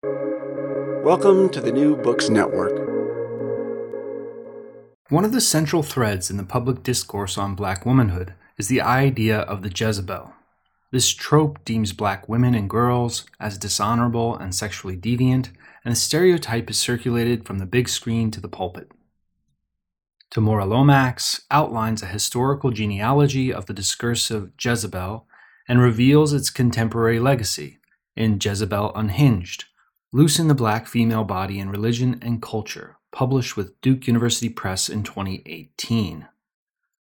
Welcome to the New Books Network. One of the central threads in the public discourse on black womanhood is the idea of the Jezebel. This trope deems black women and girls as dishonorable and sexually deviant, and the stereotype is circulated from the big screen to the pulpit. Tamura Lomax outlines a historical genealogy of the discursive Jezebel and reveals its contemporary legacy in Jezebel Unhinged, Loosing the Black Female Body in Religion and Culture, published with Duke University Press in 2018.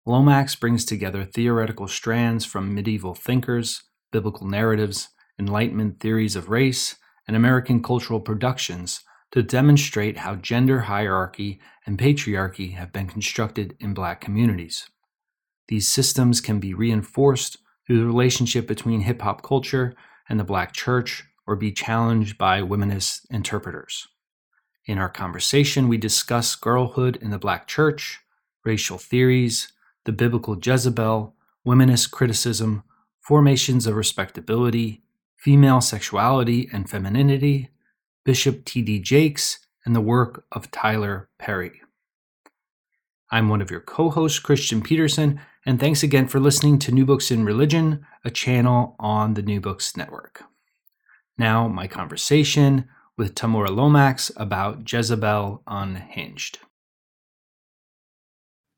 Lomax brings together theoretical strands from medieval thinkers, biblical narratives, Enlightenment theories of race, and American cultural productions to demonstrate how gender hierarchy and patriarchy have been constructed in black communities. These systems can be reinforced through the relationship between hip hop culture and the black church or be challenged by womanist interpreters. In our conversation, we discuss girlhood in the black church, racial theories, the biblical Jezebel, womanist criticism, formations of respectability, female sexuality and femininity, Bishop T.D. Jakes, and the work of Tyler Perry. I'm one of your co hosts, Kristian Petersen, and thanks again for listening to New Books in Religion, a channel on the New Books Network. Now, my conversation with Tamura Lomax about Jezebel Unhinged.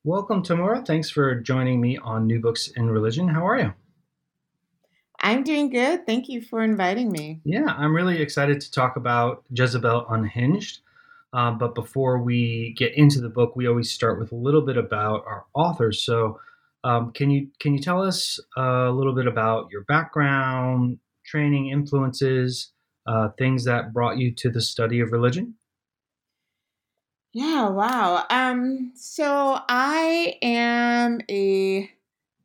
Welcome, Tamura. Thanks for joining me on New Books in Religion. How are you? I'm doing good. Thank you for inviting me. Yeah, I'm really excited to talk about Jezebel Unhinged. Uh, but before we get into the book, we always start with a little bit about our authors. So, um, can you can you tell us a little bit about your background, training, influences, uh, things that brought you to the study of religion? Yeah, wow. Um, so I am a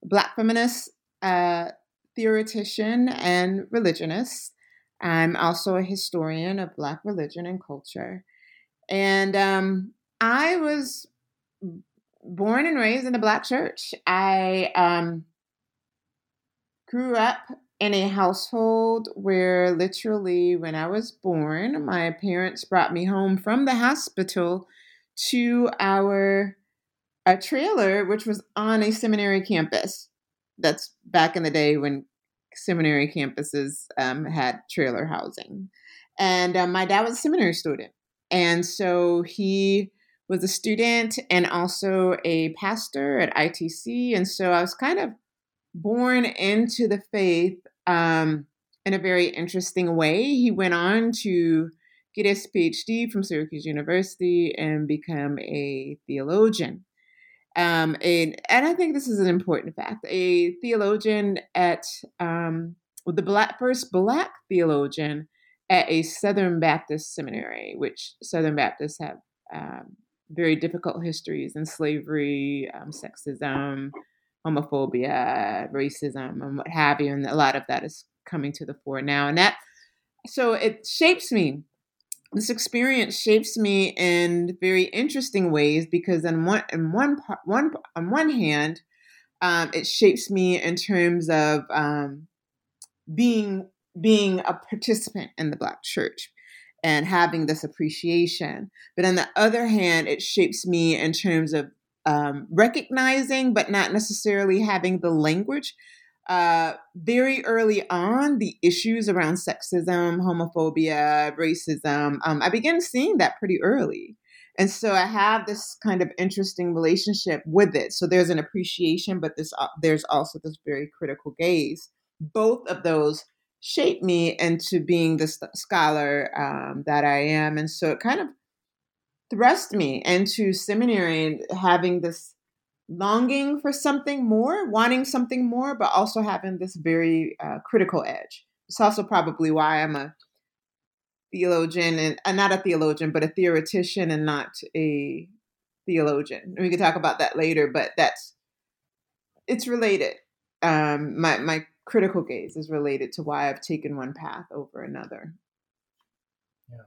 Black feminist uh, theoretician and religionist. I'm also a historian of Black religion and culture. And um, I was born and raised in the Black church. I um, grew up in a household where literally, when I was born, my parents brought me home from the hospital to our a trailer, which was on a seminary campus that's back in the day when seminary campuses um, had trailer housing. And um, my dad was a seminary student. And so he was a student and also a pastor at ITC. And so I was kind of born into the faith um, in a very interesting way. He went on to get his PhD from Syracuse University and become a theologian. Um, and, and I think this is an important fact. A theologian at um, the black first black theologian at a Southern Baptist seminary, which Southern Baptists have um, very difficult histories in slavery, um, sexism, homophobia, racism, and what have you. And a lot of that is coming to the fore now. And that, so it shapes me this experience shapes me in very interesting ways because on one in one one on one hand um, it shapes me in terms of um, being being a participant in the black church and having this appreciation but on the other hand it shapes me in terms of um, recognizing but not necessarily having the language uh, very early on the issues around sexism, homophobia, racism. Um, I began seeing that pretty early. And so I have this kind of interesting relationship with it. So there's an appreciation, but this, uh, there's also this very critical gaze. Both of those shape me into being the scholar um, that I am. And so it kind of thrust me into seminary and having this longing for something more, wanting something more, but also having this very uh, critical edge. It's also probably why I'm a theologian and uh, not a theologian, but a theoretician and not a theologian. We can talk about that later, but that's it's related. Um, my my critical gaze is related to why I've taken one path over another. Yeah.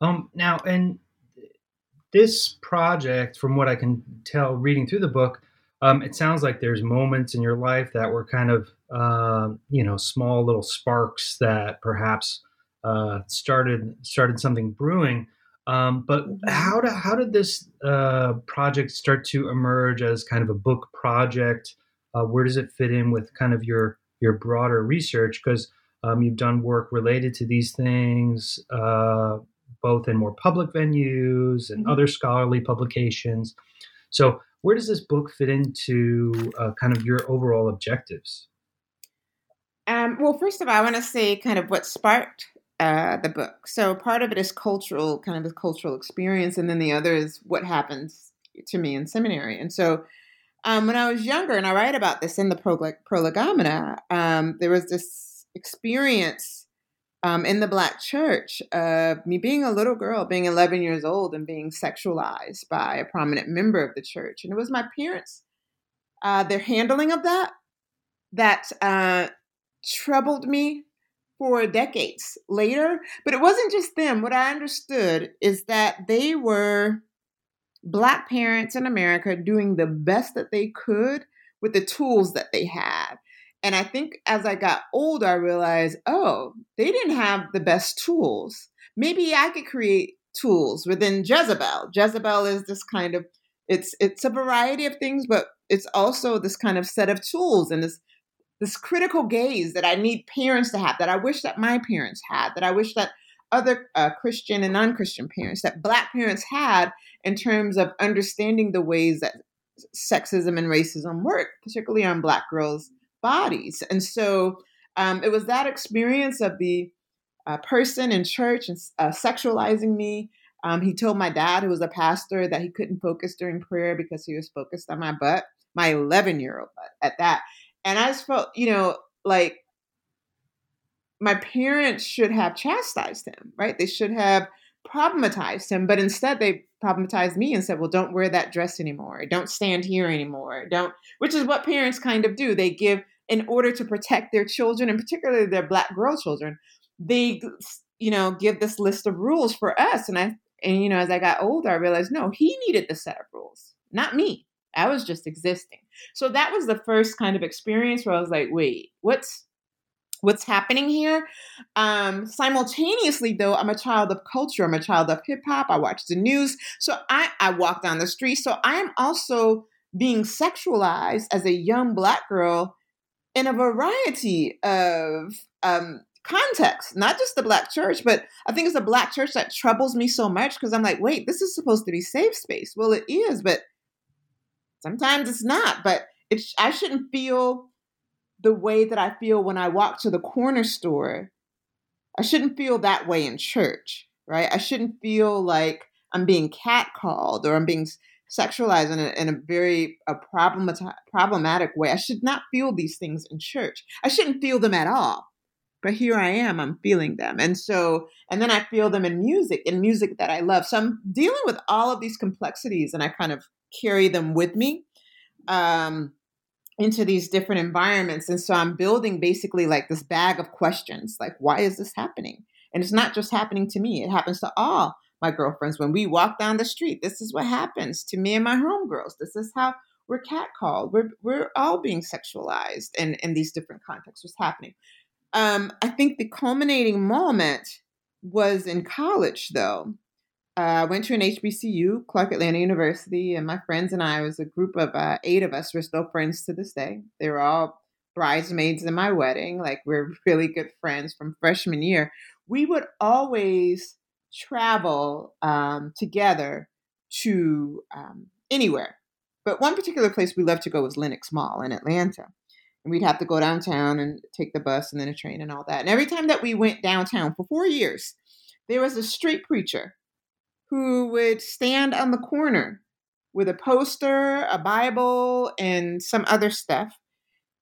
Um. Now, and this project, from what I can tell reading through the book, um, it sounds like there's moments in your life that were kind of, uh, you know, small little sparks that perhaps uh, started started something brewing. Um, but Mm-hmm. how did how did this uh, project start to emerge as kind of a book project? Uh, where does it fit in with kind of your your broader research? Because um, you've done work related to these things, uh, both in more public venues and Mhm. other scholarly publications. So, where does this book fit into uh, kind of your overall objectives? Um, well, first of all, I want to say kind of what sparked uh, the book. So part of it is cultural, kind of the cultural experience, and then the other is what happens to me in seminary. And so um, when I was younger, and I write about this in the Prolegomena, um, there was this experience um, in the Black church of me being a little girl, being 11 years old, and being sexualized by a prominent member of the church. And it was my parents, uh, their handling of that, that uh, troubled me for decades later. But it wasn't just them. What I understood is that they were Black parents in America doing the best that they could with the tools that they had. And I think as I got older, I realized, oh, they didn't have the best tools. Maybe I could create tools within Jezebel. Jezebel is this kind of it's it's a variety of things, but it's also this kind of set of tools and this this critical gaze that I need parents to have, that I wish that my parents had, that I wish that other uh, Christian and non-Christian parents, that Black parents had, in terms of understanding the ways that sexism and racism work, particularly on Black girls' bodies. And so um, it was that experience of the uh, person in church and uh, sexualizing me. Um, he told my dad, who was a pastor, that he couldn't focus during prayer because he was focused on my butt, my 11 year old butt at that. And I just felt, you know, like my parents should have chastised him, right? They should have problematized him, but instead they problematized me and said, well, don't wear that dress anymore. Don't stand here anymore. Don't, which is what parents kind of do. They give, in order to protect their children, and particularly their black girl children, they, you know, give this list of rules for us. And I, and, you know, as I got older, I realized, no, he needed the set of rules, not me. I was just existing. So that was the first kind of experience where I was like, wait, what's, what's happening here. Um, simultaneously, though, I'm a child of culture. I'm a child of hip hop. I watch the news. So I, I walk down the street. So I am also being sexualized as a young black girl in a variety of um, contexts, not just the black church, but I think it's the black church that troubles me so much because I'm like, wait, this is supposed to be safe space. Well, it is, but sometimes it's not. But it's, I shouldn't feel the way that I feel when I walk to the corner store. I shouldn't feel that way in church, right? I shouldn't feel like I'm being catcalled or I'm being sexualized in a, in a very a problemat- problematic way. I should not feel these things in church. I shouldn't feel them at all. But here I am, I'm feeling them. And so, and then I feel them in music, in music that I love. So I'm dealing with all of these complexities and I kind of carry them with me. Um, into these different environments. And so I'm building basically like this bag of questions like, why is this happening? And it's not just happening to me, it happens to all my girlfriends. When we walk down the street, this is what happens to me and my homegirls. This is how we're catcalled. We're, we're all being sexualized and in these different contexts. What's happening? Um, I think the culminating moment was in college, though. Uh, I went to an HBCU, Clark Atlanta University, and my friends and I was a group of uh, eight of us. We're still friends to this day. They were all bridesmaids in my wedding. Like we're really good friends from freshman year. We would always travel um, together to um, anywhere, but one particular place we loved to go was Lenox Mall in Atlanta. And we'd have to go downtown and take the bus and then a train and all that. And every time that we went downtown for four years, there was a street preacher who would stand on the corner with a poster, a Bible, and some other stuff.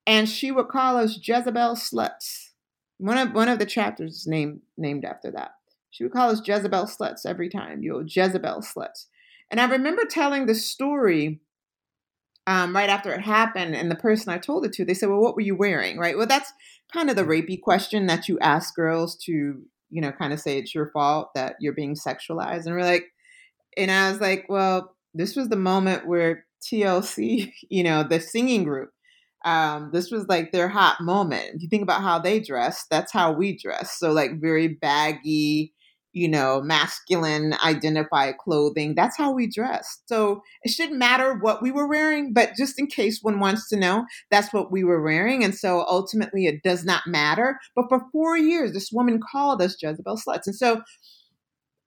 And she would call us Jezebel sluts. One of one of the chapters is named named after that. She would call us Jezebel sluts every time. You know, Jezebel sluts. And I remember telling the story um, right after it happened, and the person I told it to, they said, "Well, what were you wearing?" Right. Well, that's kind of the rapey question that you ask girls to you know, kind of say it's your fault that you're being sexualized. And we're like, and I was like, well, this was the moment where TLC, you know, the singing group, Um, this was like their hot moment. If you think about how they dress, that's how we dress. So like very baggy, you know, masculine identify clothing. That's how we dress. So it shouldn't matter what we were wearing, but just in case one wants to know, that's what we were wearing. And so ultimately it does not matter. But for four years, this woman called us Jezebel sluts. And so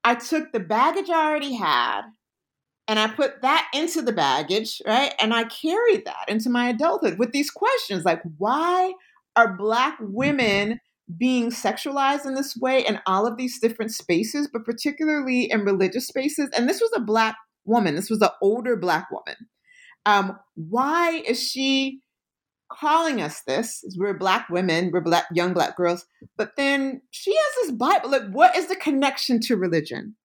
I took the baggage I already had and I put that into the baggage, right? And I carried that into my adulthood with these questions like, why are Black women being sexualized in this way in all of these different spaces, but particularly in religious spaces. And this was a black woman. This was an older black woman. Um, why is she calling us this? We're black women, we're black young black girls, but then she has this Bible. Like, what is the connection to religion?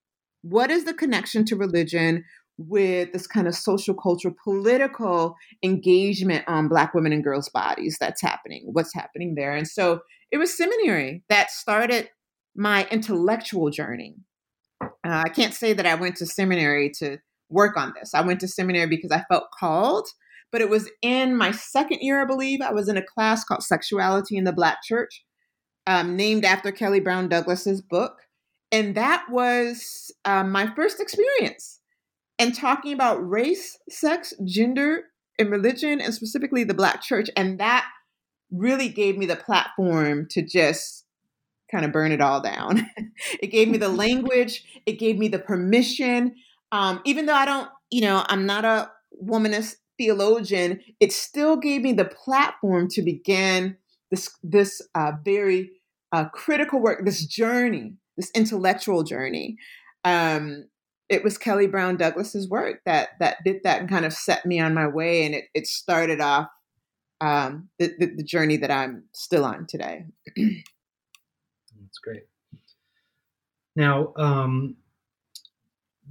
What is the connection to religion with this kind of social cultural political engagement on black women and girls bodies that's happening what's happening there and so it was seminary that started my intellectual journey uh, i can't say that i went to seminary to work on this i went to seminary because i felt called but it was in my second year i believe i was in a class called sexuality in the black church um, named after kelly brown douglas's book and that was um, my first experience and talking about race, sex, gender, and religion, and specifically the Black church. And that really gave me the platform to just kind of burn it all down. it gave me the language, it gave me the permission. Um, even though I don't, you know, I'm not a womanist theologian, it still gave me the platform to begin this this uh, very uh, critical work, this journey, this intellectual journey. Um, it was Kelly Brown Douglas's work that that did that and kind of set me on my way, and it it started off um, the, the, the journey that I'm still on today. That's great. Now, um,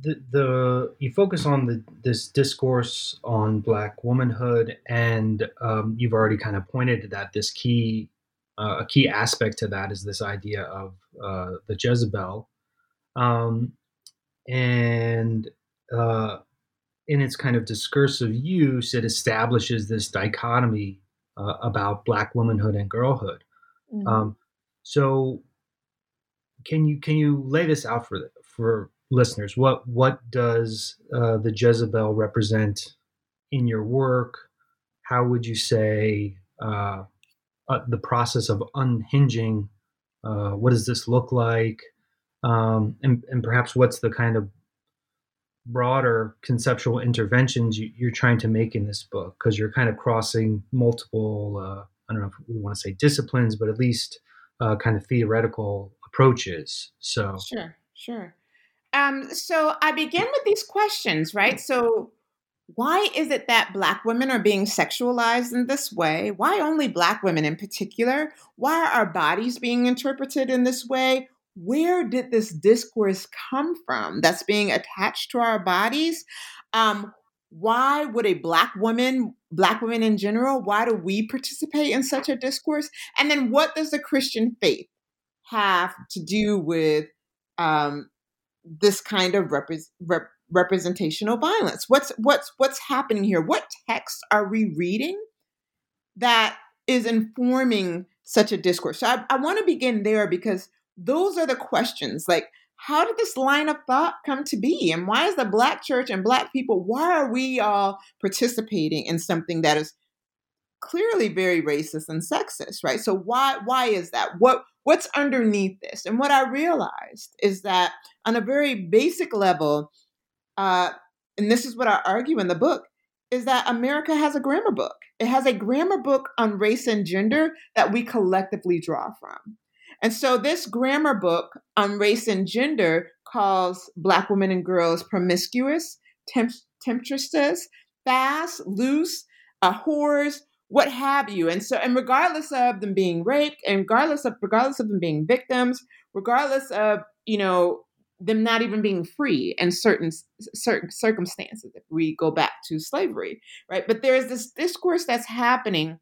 the the you focus on the this discourse on Black womanhood, and um, you've already kind of pointed to that. This key uh, a key aspect to that is this idea of uh, the Jezebel. Um, and uh, in its kind of discursive use, it establishes this dichotomy uh, about Black womanhood and girlhood. Mm-hmm. Um, so, can you can you lay this out for for listeners? What what does uh, the Jezebel represent in your work? How would you say uh, uh, the process of unhinging? Uh, what does this look like? um, and, and perhaps what's the kind of broader conceptual interventions you, are trying to make in this book because you're kind of crossing multiple uh, i don't know if we want to say disciplines but at least uh, kind of theoretical approaches so. Sure sure. Um, so i begin with these questions right? So why is it that black women are being sexualized in this way? Why only black women in particular? Why are our bodies being interpreted in this way where did this discourse come from that's being attached to our bodies? Um, why would a black woman, black women in general, why do we participate in such a discourse? And then what does the Christian faith have to do with um, this kind of repre- rep- representational violence? What's what's what's happening here? What texts are we reading that is informing such a discourse? So I, I want to begin there because those are the questions. Like how did this line of thought come to be? And why is the black church and black people why are we all participating in something that is clearly very racist and sexist right? So why why is that? What what's underneath this? And what i realized is that on a very basic level uh, and this is what i argue in the book is that america has a grammar book. It has a grammar book on race and gender that we collectively draw from and so this grammar book on race and gender calls Black women and girls promiscuous, temp- temptressous, fast, loose, uh, whores, what have you. And so, and regardless of them being raped, and regardless of regardless of them being victims, regardless of you know them not even being free in certain certain circumstances, if we go back to slavery, right? But there is this discourse that's happening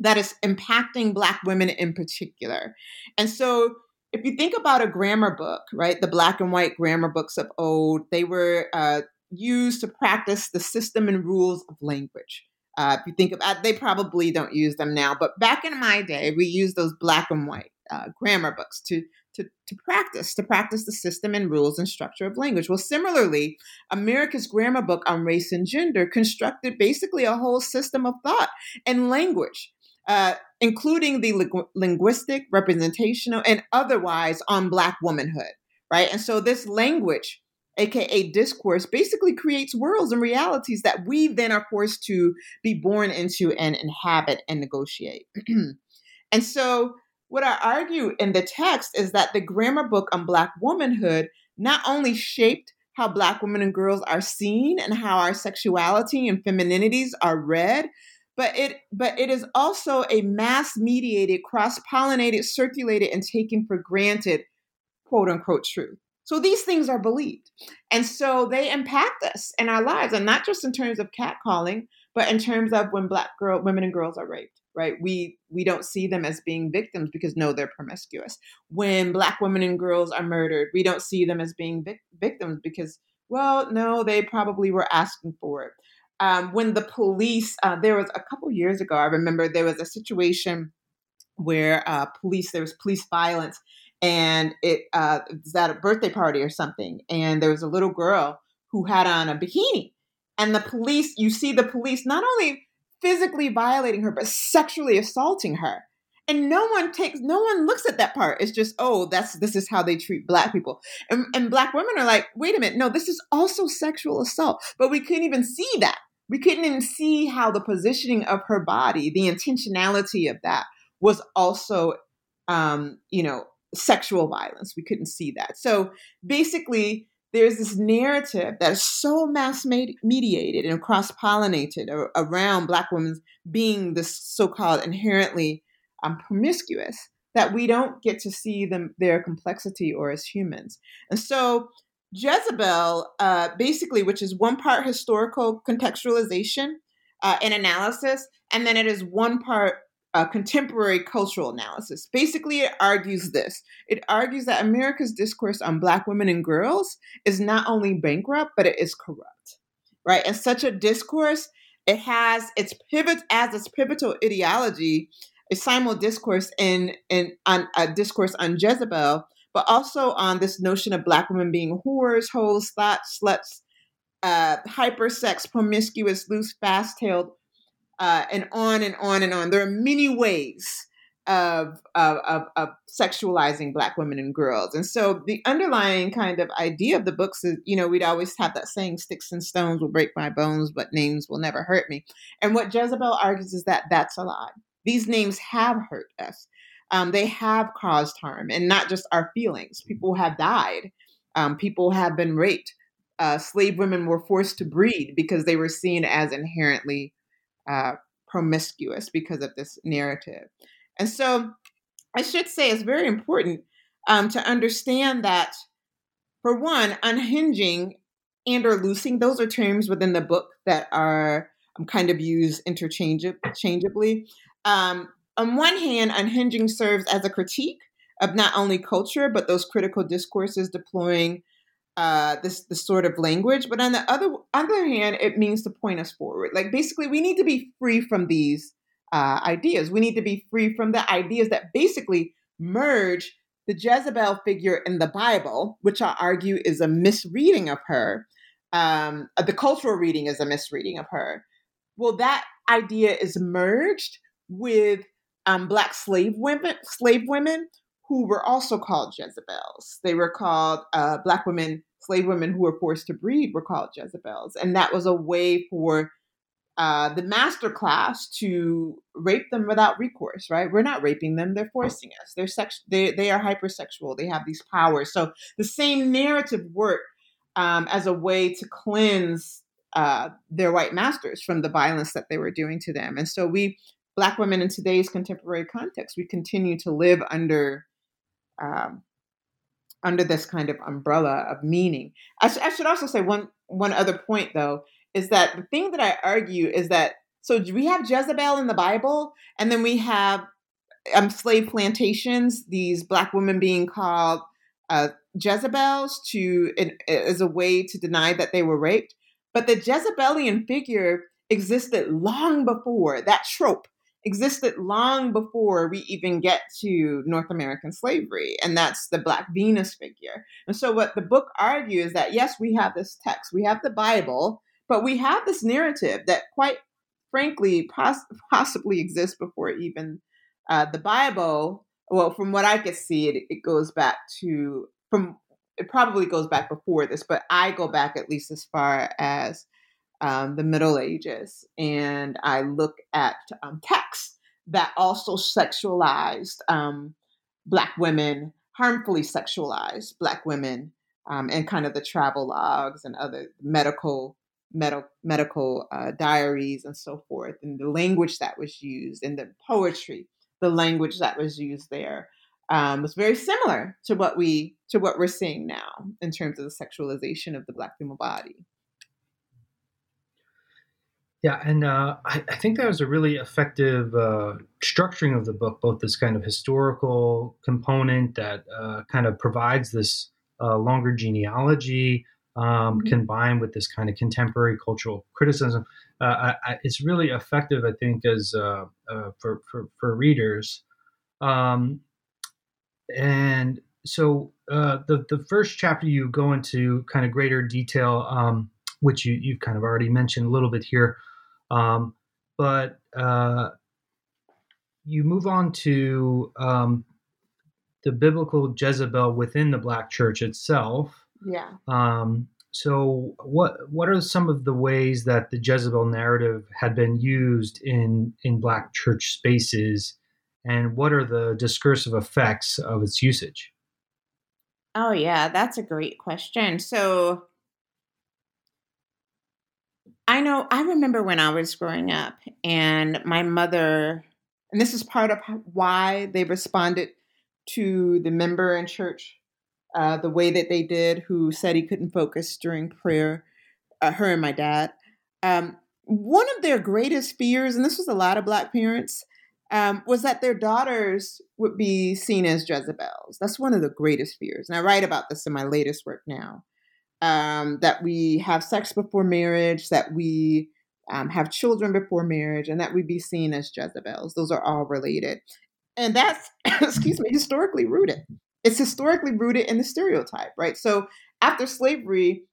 that is impacting Black women in particular. And so, if you think about a grammar book, right, the black and white grammar books of old, they were uh, used to practice the system and rules of language. Uh, if you think about, they probably don't use them now, but back in my day, we used those black and white uh, grammar books to to, to practice, to practice the system and rules and structure of language. Well, similarly, America's grammar book on race and gender constructed basically a whole system of thought and language, uh, including the linguistic, representational, and otherwise on Black womanhood, right? And so this language, aka discourse, basically creates worlds and realities that we then are forced to be born into and inhabit and negotiate. and so what I argue in the text is that the grammar book on Black womanhood not only shaped how Black women and girls are seen and how our sexuality and femininities are read, but it but it is also a mass mediated, cross pollinated, circulated, and taken for granted, quote unquote, truth. So these things are believed, and so they impact us in our lives, and not just in terms of catcalling, but in terms of when Black girl women and girls are raped right? We we don't see them as being victims because no they're promiscuous. When black women and girls are murdered we don't see them as being vic- victims because well no they probably were asking for it um, when the police uh, there was a couple years ago i remember there was a situation where uh, police there was police violence and it uh, was at a birthday party or something and there was a little girl who had on a bikini and the police you see the police not only physically violating her, but sexually assaulting her. And no one takes, no one looks at that part. It's just, oh, that's this is how they treat black people. And, and black women are like, wait a minute, no, this is also sexual assault. But we couldn't even see that. We couldn't even see how the positioning of her body, the intentionality of that, was also, um, you know, sexual violence. We couldn't see that. So basically, there's this narrative that is so mass mediated and cross pollinated around Black women being this so called inherently um, promiscuous that we don't get to see them their complexity or as humans. And so Jezebel, uh, basically, which is one part historical contextualization uh, and analysis, and then it is one part uh, contemporary cultural analysis. Basically, it argues this it argues that America's discourse on Black women and girls is not only bankrupt, but it is corrupt, right? And such a discourse, it has its pivot as its pivotal ideology, a simul discourse in, in on a discourse on Jezebel, but also on this notion of Black women being whores, hoes, sluts, sluts, uh, hypersex, promiscuous, loose, fast-tailed uh, and on and on and on. There are many ways of, of, of, of, sexualizing Black women and girls. And so the underlying kind of idea of the books is, you know, we'd always have that saying, sticks and stones will break my bones, but names will never hurt me. And what Jezebel argues is that that's a lie. These names have hurt us. Um, they have caused harm, and not just our feelings. People have died. Um, people have been raped. Uh, slave women were forced to breed because they were seen as inherently uh, promiscuous because of this narrative. And so I should say it's very important um, to understand that, for one, unhinging and or loosing, those are terms within the book that are um, kind of used interchangeably. Um, on one hand, unhinging serves as a critique of not only culture, but those critical discourses deploying uh, this sort of language. But on the other other hand, it means to point us forward. Like basically, we need to be free from these uh, ideas. We need to be free from the ideas that basically merge the Jezebel figure in the Bible, which I argue is a misreading of her. Um, uh, the cultural reading is a misreading of her. Well, that idea is merged with um, black slave women, slave women who were also called Jezebels. They were called uh, black women slave women who were forced to breed were called Jezebels. And that was a way for uh, the master class to rape them without recourse, right? We're not raping them; they're forcing us. They're sex. They they are hypersexual. They have these powers. So the same narrative worked um, as a way to cleanse uh, their white masters from the violence that they were doing to them. And so we, black women in today's contemporary context, we continue to live under um, under this kind of umbrella of meaning. I, sh- I should also say one one other point though is that the thing that I argue is that so we have Jezebel in the Bible, and then we have um, slave plantations, these black women being called uh, Jezebels to as a way to deny that they were raped. But the Jezebelian figure existed long before that trope existed long before we even get to North American slavery, and that's the Black Venus figure. And so, what the book argues is that yes, we have this text, we have the Bible, but we have this narrative that, quite frankly, poss- possibly exists before even uh, the Bible. Well, from what I could see, it, it goes back to from it probably goes back before this, but I go back at least as far as um, the Middle Ages, and I look at um, texts that also sexualized um, Black women, harmfully sexualized Black women, um, and kind of the travel logs and other medical medical medical uh, diaries and so forth, and the language that was used, and the poetry, the language that was used there. Um, was very similar to what we to what we're seeing now in terms of the sexualization of the black female body. Yeah, and uh, I, I, think that was a really effective uh, structuring of the book, both this kind of historical component that uh, kind of provides this uh, longer genealogy um, mm-hmm. combined with this kind of contemporary cultural criticism. Uh, I, I, it's really effective, I think, as uh, for, for, for readers. Um, and so the the first chapter you go into kind of greater detail. Um, which you, you've kind of already mentioned a little bit here, um, but uh, you move on to um, the biblical Jezebel within the Black Church itself. Yeah. Um, so, what what are some of the ways that the Jezebel narrative had been used in in Black Church spaces, and what are the discursive effects of its usage? Oh yeah, that's a great question. So I know, I remember when I was growing up, and my mother, and this is part of why they responded to the member in church uh, the way that they did, who said he couldn't focus during prayer, uh, her and my dad. Um, one of their greatest fears, and this was a lot of Black parents, um, was that their daughters would be seen as Jezebels. That's one of the greatest fears. And I write about this in my latest work now um, that we have sex before marriage, that we um, have children before marriage, and that we be seen as Jezebels. Those are all related. And that's, excuse me, historically rooted. It's historically rooted in the stereotype, right? So after slavery,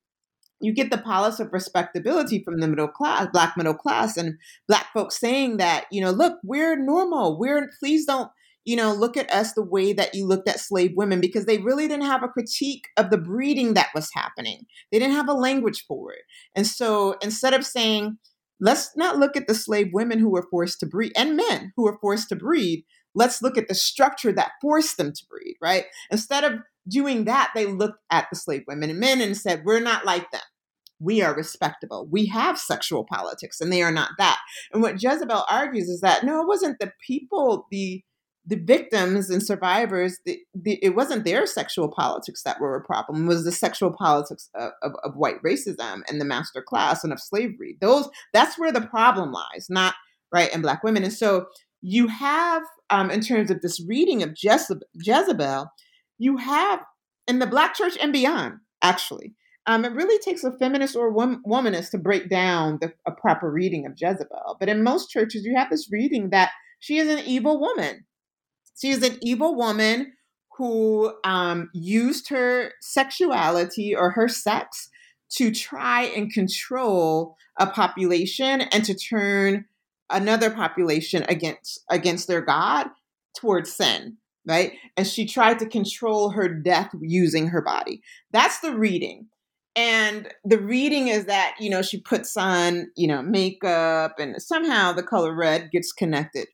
you get the policy of respectability from the middle class, black middle class, and black folks saying that, you know, look, we're normal. We're please don't you know, look at us the way that you looked at slave women because they really didn't have a critique of the breeding that was happening. They didn't have a language for it. And so instead of saying, let's not look at the slave women who were forced to breed and men who were forced to breed, let's look at the structure that forced them to breed, right? Instead of doing that, they looked at the slave women and men and said, we're not like them we are respectable. We have sexual politics and they are not that. And what Jezebel argues is that no, it wasn't the people, the the victims and survivors, the, the, it wasn't their sexual politics that were a problem. It was the sexual politics of, of, of, white racism and the master class and of slavery. Those that's where the problem lies, not right in black women. And so you have, um, in terms of this reading of Jezebel, you have in the black church and beyond. Actually, um, it really takes a feminist or wom- womanist to break down the, a proper reading of Jezebel. But in most churches, you have this reading that she is an evil woman she is an evil woman who um, used her sexuality or her sex to try and control a population and to turn another population against against their god towards sin right? And she tried to control her death using her body. That's the reading. And the reading is that you know she puts on you know makeup and somehow the color red gets connected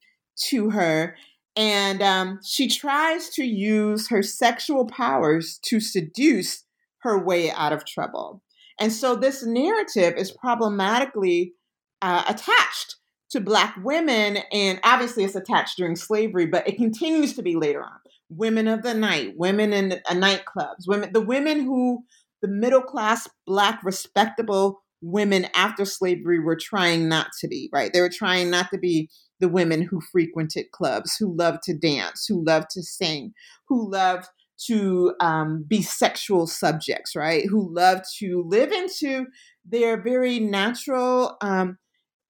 to her and um, she tries to use her sexual powers to seduce her way out of trouble. And so this narrative is problematically uh, attached to Black women, and obviously it's attached during slavery, but it continues to be later on. Women of the night, women in uh, nightclubs, women, the women who the middle class Black respectable women after slavery were trying not to be, right? They were trying not to be the women who frequented clubs, who loved to dance, who loved to sing, who loved to um, be sexual subjects, right? Who loved to live into their very natural um,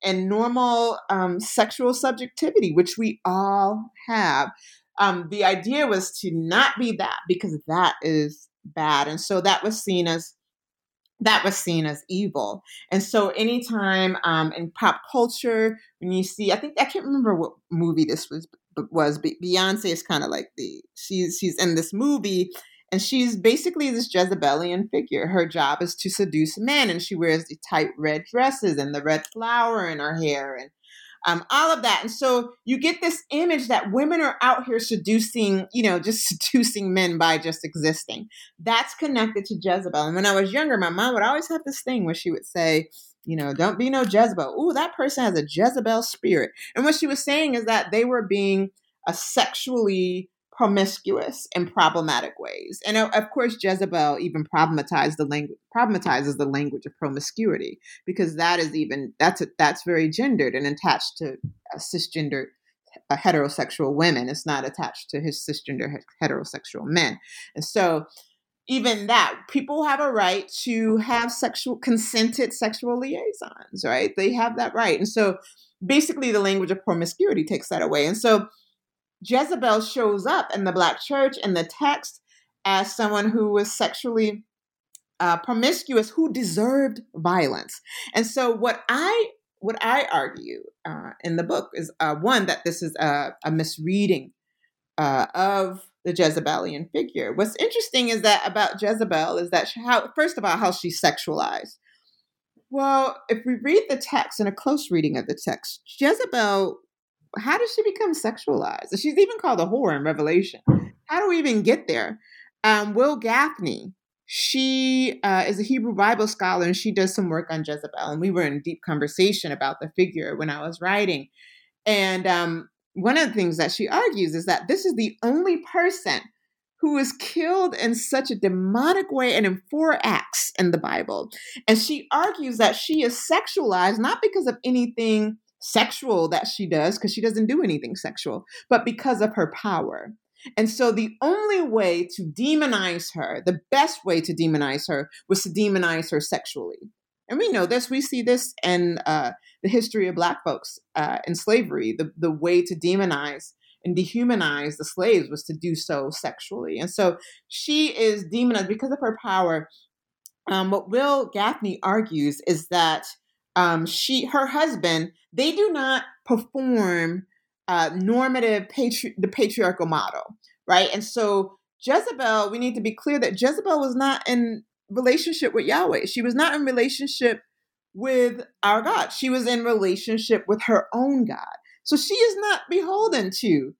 and normal um, sexual subjectivity, which we all have. Um, the idea was to not be that because that is bad, and so that was seen as that was seen as evil. And so, anytime um, in pop culture, when you see, I think I can't remember what movie this was, was Beyonce is kind of like the she's she's in this movie and she's basically this Jezebelian figure. Her job is to seduce men, and she wears the tight red dresses and the red flower in her hair and um, all of that. And so you get this image that women are out here seducing, you know, just seducing men by just existing. That's connected to Jezebel. And when I was younger, my mom would always have this thing where she would say, you know, don't be no Jezebel. Ooh, that person has a Jezebel spirit. And what she was saying is that they were being a sexually promiscuous in problematic ways. And of course, Jezebel even problematized the language, problematizes the language of promiscuity because that is even that's a, that's very gendered and attached to cisgender uh, heterosexual women. It's not attached to his cisgender heterosexual men. And so even that people have a right to have sexual consented sexual liaisons right they have that right and so basically the language of promiscuity takes that away and so jezebel shows up in the black church in the text as someone who was sexually uh, promiscuous who deserved violence and so what i what i argue uh, in the book is uh, one that this is a, a misreading uh, of the Jezebelian figure. What's interesting is that about Jezebel is that she, how first of all how she's sexualized. Well, if we read the text in a close reading of the text, Jezebel, how does she become sexualized? She's even called a whore in Revelation. How do we even get there? Um, Wil Gafney, she uh, is a Hebrew Bible scholar and she does some work on Jezebel. And we were in deep conversation about the figure when I was writing. And um, one of the things that she argues is that this is the only person who is killed in such a demonic way and in four acts in the Bible. And she argues that she is sexualized not because of anything sexual that she does, because she doesn't do anything sexual, but because of her power. And so the only way to demonize her, the best way to demonize her, was to demonize her sexually. And we know this. We see this in uh, the history of Black folks uh, in slavery. The, the way to demonize and dehumanize the slaves was to do so sexually. And so she is demonized because of her power. Um, what Wil Gafney argues is that um, she, her husband, they do not perform uh, normative patri- the patriarchal model, right? And so Jezebel, we need to be clear that Jezebel was not in relationship with Yahweh. She was not in relationship with our God. She was in relationship with her own God. So she is not beholden to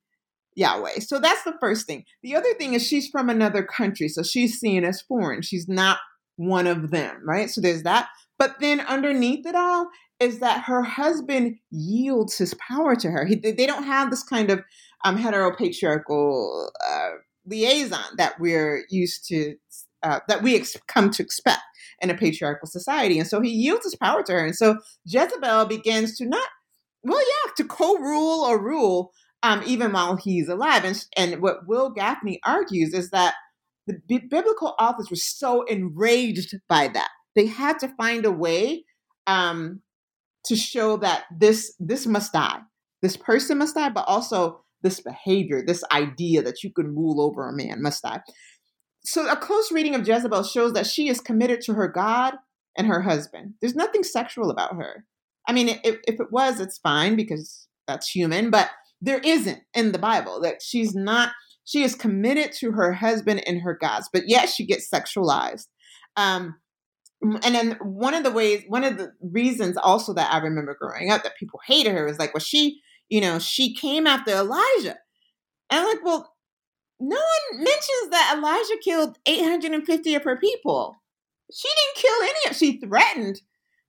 Yahweh. So that's the first thing. The other thing is she's from another country. So she's seen as foreign. She's not one of them, right? So there's that. But then underneath it all is that her husband yields his power to her. He, they don't have this kind of um, heteropatriarchal uh, liaison that we're used to uh, that we ex- come to expect in a patriarchal society. And so he yields his power to her. And so Jezebel begins to not, well, yeah, to co rule or rule um, even while he's alive. And, and what Wil Gafney argues is that the b- biblical authors were so enraged by that. They had to find a way um, to show that this this must die. This person must die, but also this behavior, this idea that you can rule over a man must die so a close reading of Jezebel shows that she is committed to her God and her husband. There's nothing sexual about her. I mean, if, if it was, it's fine because that's human, but there isn't in the Bible that she's not, she is committed to her husband and her gods, but yet she gets sexualized. Um, and then one of the ways, one of the reasons also that I remember growing up that people hated her was like, well, she, you know, she came after Elijah. And I'm like, well, no one mentions that Elijah killed 850 of her people. She didn't kill any of she threatened,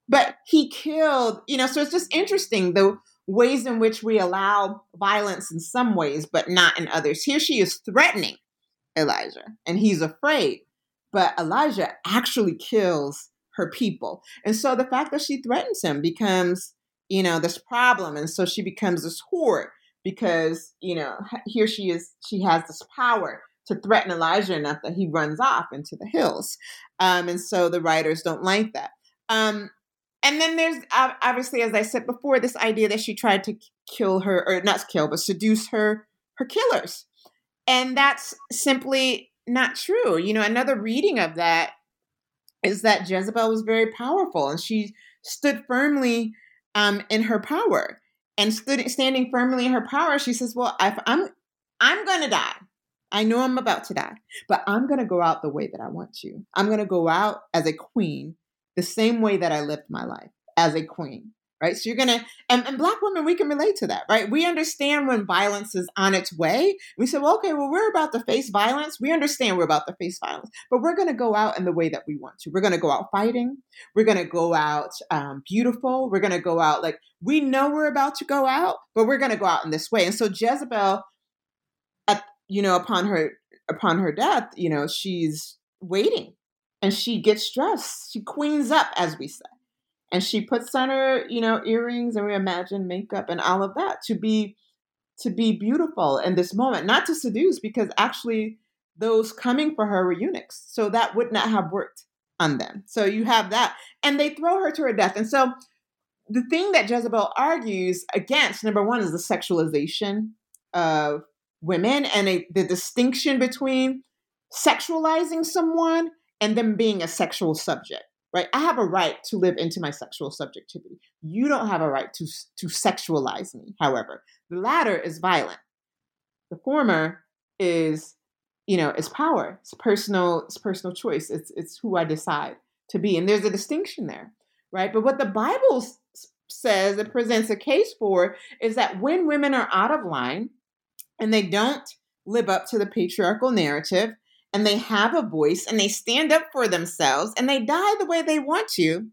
but he killed, you know, so it's just interesting the ways in which we allow violence in some ways, but not in others. Here she is threatening Elijah, and he's afraid. But Elijah actually kills her people. And so the fact that she threatens him becomes, you know, this problem. And so she becomes this whore because you know here she is she has this power to threaten elijah enough that he runs off into the hills um, and so the writers don't like that um, and then there's obviously, as I said before, this idea that she tried to kill her, or not kill, but seduce her her killers, and that's simply not true. You know, another reading of that is that Jezebel was very powerful, and she stood firmly um, in her power. And stood standing firmly in her power, she says, "Well, if I'm I'm going to die. I know I'm about to die, but I'm going to go out the way that I want to. I'm going to go out as a queen the same way that I lived my life as a queen, right? So you're to, and, and Black women, we can relate to that, right? We understand when violence is on its way. We say, well, okay, well, we're about to face violence. We understand we're about to face violence, but we're to go out in the way that we want to. We're to go out fighting. We're to go out um, beautiful. We're to go out like we know we're about to go out, but we're to go out in this way. And so Jezebel, at, you know, upon her upon her death, you know, she's waiting and she gets dressed. She queens up, as we say. And she puts on her, you know, earrings and we imagine makeup and all of that to be to be beautiful in this moment, not to seduce, because actually those coming for her were eunuchs. So that would not have worked on them. So you have that. And they throw her to her death. And so the thing that Jezebel argues against, number one, is the sexualization of women and a, the distinction between sexualizing someone and them being a sexual subject right? I have a right to live into my sexual subjectivity. You don't have a right to to sexualize me however. The latter is violent. The former is you know is power. It's personal it's personal choice. It's it's who i decide to be and there's a distinction there right? But what the bible says it presents a case for is that when women are out of line and they don't live up to the patriarchal narrative and they have a voice and they stand up for themselves and they die the way they want to,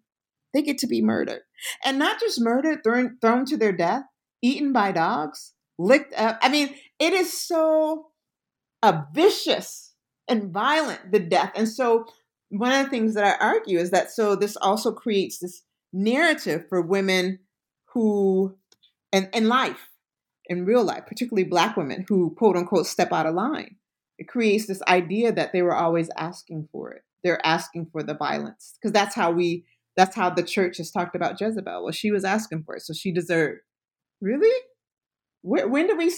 they get to be murdered. And not just murdered, thrown, thrown to their death, eaten by dogs, licked up. I mean, it is so uh, vicious and violent, the death. And so, one of the things that I argue is that so this also creates this narrative for women who, in, in life, in real life, particularly Black women who quote unquote step out of line it creates this idea that they were always asking for it. They're asking for the violence because that's how we that's how the church has talked about Jezebel. Well, she was asking for it, so she deserved. Really? When, when do we?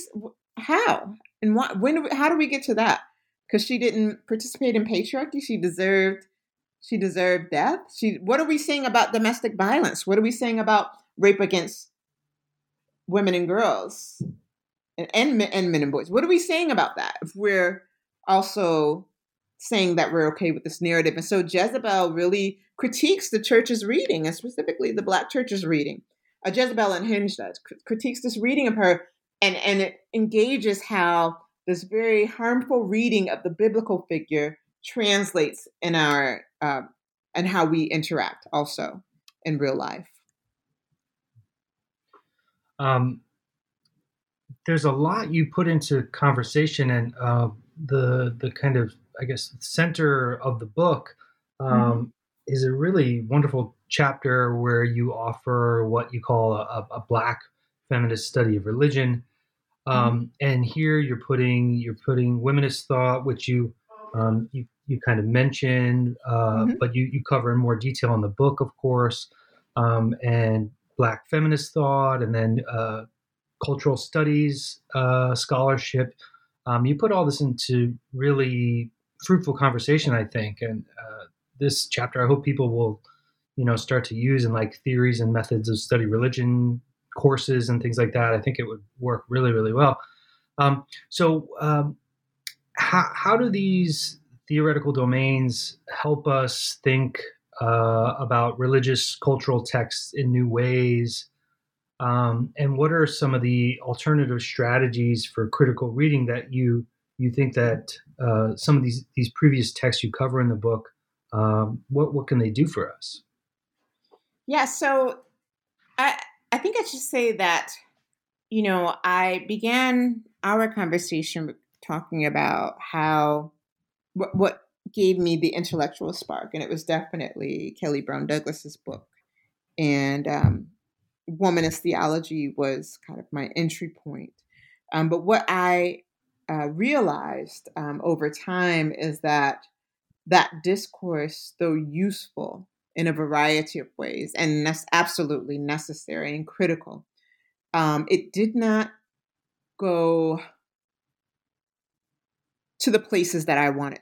How and why? When? Do we, how do we get to that? Because she didn't participate in patriarchy. She deserved. She deserved death. She. What are we saying about domestic violence? What are we saying about rape against women and girls, and and, and men and boys? What are we saying about that? If we're also saying that we're okay with this narrative. And so Jezebel really critiques the church's reading, and specifically the Black church's reading. Uh, Jezebel Unhinged does critiques this reading of her, and and it engages how this very harmful reading of the biblical figure translates in our uh, and how we interact also in real life. Um, there's a lot you put into conversation, and uh, the the kind of I guess center of the book um, mm-hmm. is a really wonderful chapter where you offer what you call a, a black feminist study of religion. Um, mm-hmm. And here you're putting you're putting womanist thought, which you um, you you kind of mentioned, uh, mm-hmm. but you you cover in more detail in the book, of course, um, and black feminist thought, and then uh, cultural studies uh, scholarship um, you put all this into really fruitful conversation, I think. And uh, this chapter, I hope people will, you know, start to use in like theories and methods of study religion courses and things like that. I think it would work really, really well. Um, so, um, how, how do these theoretical domains help us think uh, about religious cultural texts in new ways? Um, and what are some of the alternative strategies for critical reading that you you think that uh, some of these these previous texts you cover in the book um, what what can they do for us? Yeah, so I I think I should say that you know I began our conversation talking about how what, what gave me the intellectual spark, and it was definitely Kelly Brown Douglas's book, and um, womanist theology was kind of my entry point. Um, but what I uh, realized um, over time is that that discourse, though useful in a variety of ways, and absolutely necessary and critical. Um, it did not go to the places that I wanted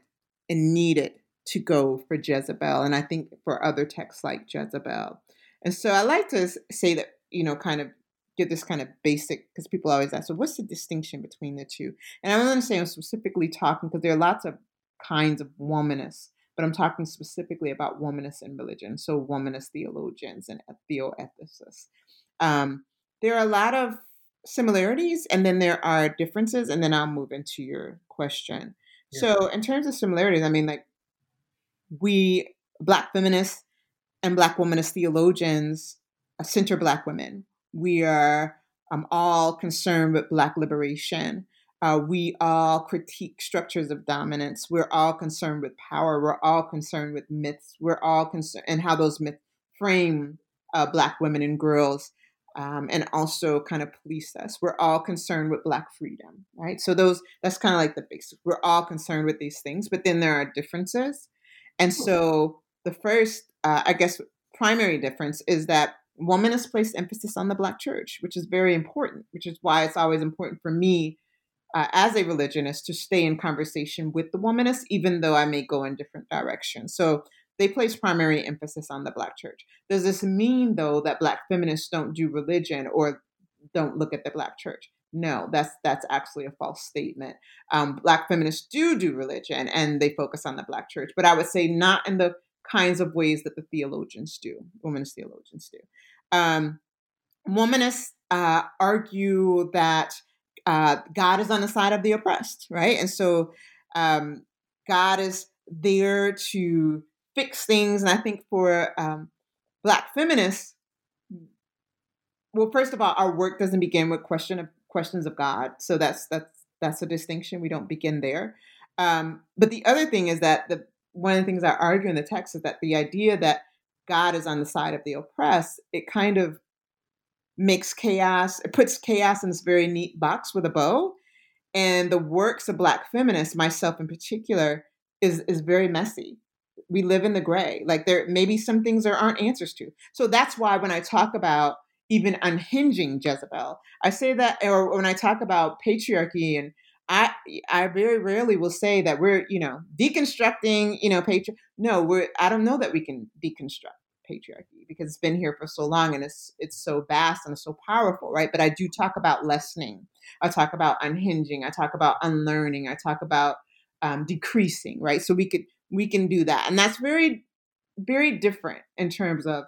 and needed to go for Jezebel, and I think for other texts like Jezebel. And so I like to say that, you know, kind of get this kind of basic, because people always ask, so what's the distinction between the two? And I'm going to say I'm specifically talking, because there are lots of kinds of womanists, but I'm talking specifically about womanists in religion, so womanist theologians and theoethicists. Um, there are a lot of similarities, and then there are differences, and then I'll move into your question. Yeah. So, in terms of similarities, I mean, like, we, Black feminists and Black womanist theologians, center Black women we are um, all concerned with Black liberation. Uh, we all critique structures of dominance. We're all concerned with power. We're all concerned with myths. We're all concerned and how those myths frame uh, Black women and girls, um, and also kind of police us. We're all concerned with Black freedom, right? So those that's kind of like the basic. We're all concerned with these things, but then there are differences, and so the first, uh, I guess, primary difference is that woman has placed emphasis on the Black church, which is very important, which is why it's always important for me uh, as a religionist to stay in conversation with the womanist, even though I may go in different directions. So they place primary emphasis on the Black church. Does this mean, though, that Black feminists don't do religion or don't look at the Black church? No, that's that's actually a false statement. Um, black feminists do do religion, and they focus on the Black church, but I would say not in the kinds of ways that the theologians do, womanist theologians do. Um, womanists uh, argue that uh, God is on the side of the oppressed, right? And so um, God is there to fix things. And I think for um, Black feminists, well, first of all, our work doesn't begin with question of questions of God, so that's that's that's a distinction. We don't begin there. Um, but the other thing is that the one of the things I argue in the text is that the idea that God is on the side of the oppressed, it kind of makes chaos, it puts chaos in this very neat box with a bow. And the works of Black feminists, myself in particular, is, is very messy. We live in the gray. Like there maybe some things there aren't answers to. So that's why when I talk about even unhinging Jezebel, I say that, or when I talk about patriarchy and I I very rarely will say that we're you know deconstructing you know patri. No, we're I don't know that we can deconstruct patriarchy because it's been here for so long and it's it's so vast and it's so powerful, right? But I do talk about lessening. I talk about unhinging. I talk about unlearning. I talk about um, decreasing, right? So we could we can do that, and that's very very different in terms of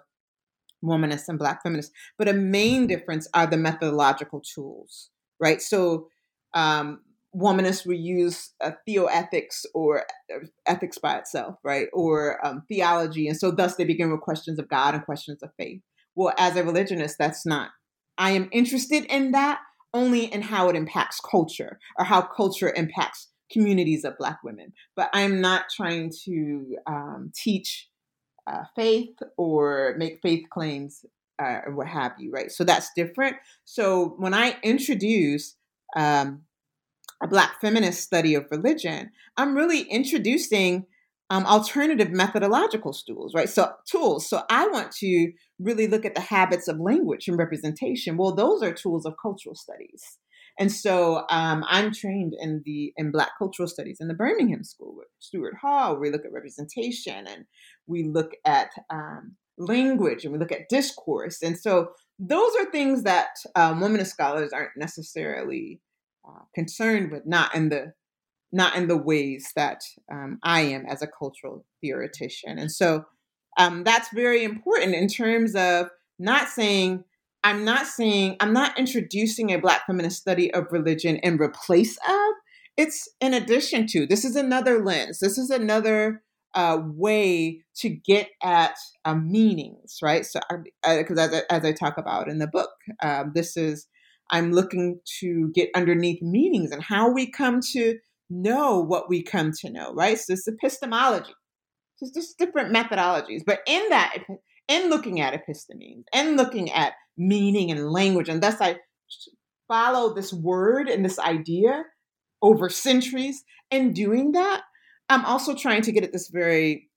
womanists and black feminists. But a main difference are the methodological tools, right? So um, womanists will use uh, theoethics or uh, ethics by itself, right? Or um, theology. And so thus they begin with questions of God and questions of faith. Well, as a religionist, that's not. I am interested in that only in how it impacts culture or how culture impacts communities of Black women. But I'm not trying to um, teach uh, faith or make faith claims uh, or what have you, right? So that's different. So when I introduce um, a Black feminist study of religion, I'm really introducing um, alternative methodological tools, right? So tools. So I want to really look at the habits of language and representation. Well, those are tools of cultural studies. And so um, I'm trained in the in Black cultural studies in the Birmingham School with Stuart Hall. We look at representation and we look at um, language and we look at discourse. And so those are things that um, women scholars aren't necessarily uh, concerned with, not in the not in the ways that um, I am as a cultural theoretician. And so um, that's very important in terms of not saying I'm not saying I'm not introducing a Black feminist study of religion in replace of. It's in addition to. This is another lens. This is another uh, way to get at uh, meanings, right? So, because as, as, I talk about in the book, um, this is I'm looking to get underneath meanings and how we come to know what we come to know, right? So it's epistemology. So it's just different methodologies. But in that, in looking at epistemes, and looking at meaning and language, and thus I follow this word and this idea over centuries. In doing that, I'm also trying to get at this very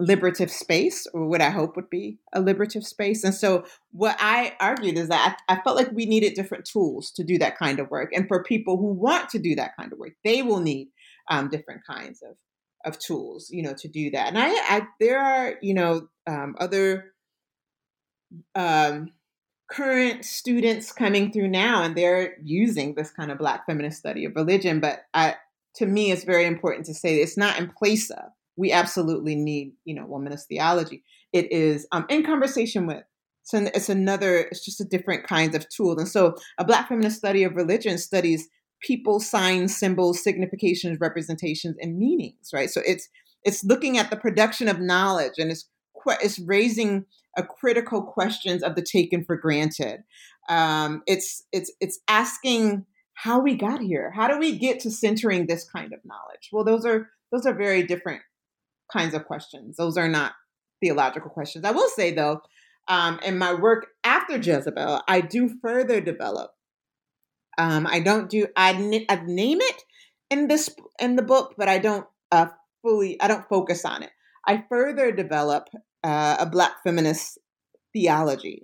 liberative space, or what I hope would be a liberative space. And so, what I argued is that I, I, felt like we needed different tools to do that kind of work. And for people who want to do that kind of work, they will need um, different kinds of of tools, you know, to do that. And I, I there are, you know, um, other um, current students coming through now, and they're using this kind of Black feminist study of religion. But I, to me, it's very important to say it's not in place of we absolutely need, you know, womanist theology. It is um, in conversation with. So it's another, it's just a different kinds of tool. And so a Black feminist study of religion studies people, signs, symbols, significations, representations, and meanings, right? So it's it's looking at the production of knowledge and it's it's raising a critical questions of the taken for granted. Um, it's it's it's asking how we got here. How do we get to centering this kind of knowledge? Well, those are those are very different kinds of questions. Those are not theological questions. I will say though, um, in my work after Jezebel, I do further develop. Um, I don't do I, I name it in this in the book, but I don't uh, fully I don't focus on it. I further develop uh, a Black feminist theology,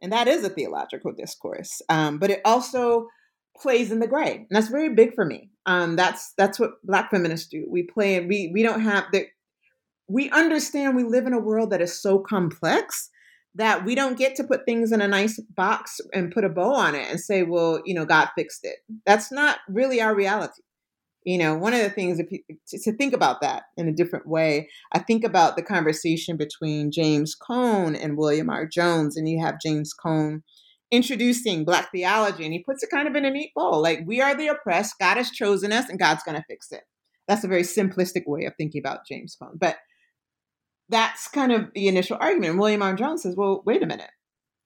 and that is a theological discourse. Um, but it also plays in the gray, and that's very big for me. Um, that's that's what Black feminists do. We play, we we don't have the we understand we live in a world that is so complex that we don't get to put things in a nice box and put a bow on it and say, well, you know, God fixed it. That's not really our reality. You know, one of the things to think about that in a different way, I think about the conversation between James Cone and William R. Jones, and you have James Cone introducing Black theology, and he puts it kind of in a neat bowl. Like, we are the oppressed, God has chosen us, and God's going to fix it. That's a very simplistic way of thinking about James Cone. But that's kind of the initial argument. And William R. Jones says, well, wait a minute.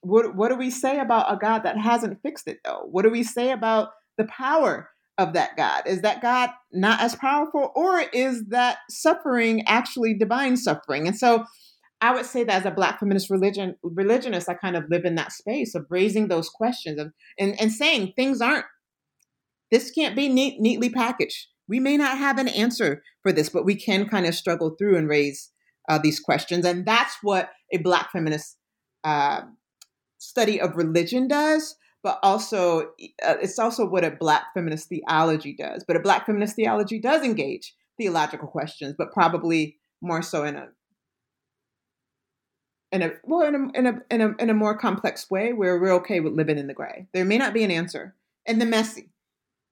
What, what do we say about a God that hasn't fixed it, though? What do we say about the power of that God? Is that God not as powerful, or is that suffering actually divine suffering? And so I would say that as a Black feminist religion religionist, I kind of live in that space of raising those questions of, and, and saying things aren't, this can't be neat, neatly packaged. We may not have an answer for this, but we can kind of struggle through and raise uh, these questions. And that's what a Black feminist uh, study of religion does. But also, uh, it's also what a Black feminist theology does. But a Black feminist theology does engage theological questions, but probably more so in a in a well in a, in a in a in a more complex way where we're okay with living in the gray. There may not be an answer, and the messy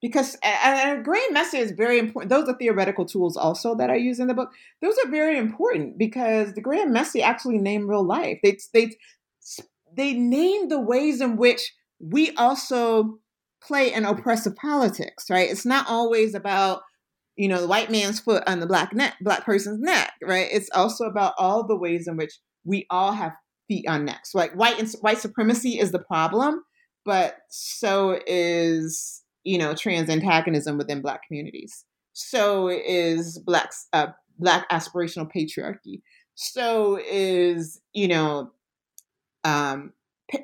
because a, a gray message is very important. Those are theoretical tools also that I use in the book. Those are very important because the gray and messy actually name real life. They they they name the ways in which we also play in oppressive politics. Right? It's not always about you know the white man's foot on the black neck, black person's neck. Right? It's also about all the ways in which we all have feet on necks. Like white white supremacy is the problem, but so is you know, trans antagonism within Black communities. So is Black uh, Black aspirational patriarchy. So is you know um,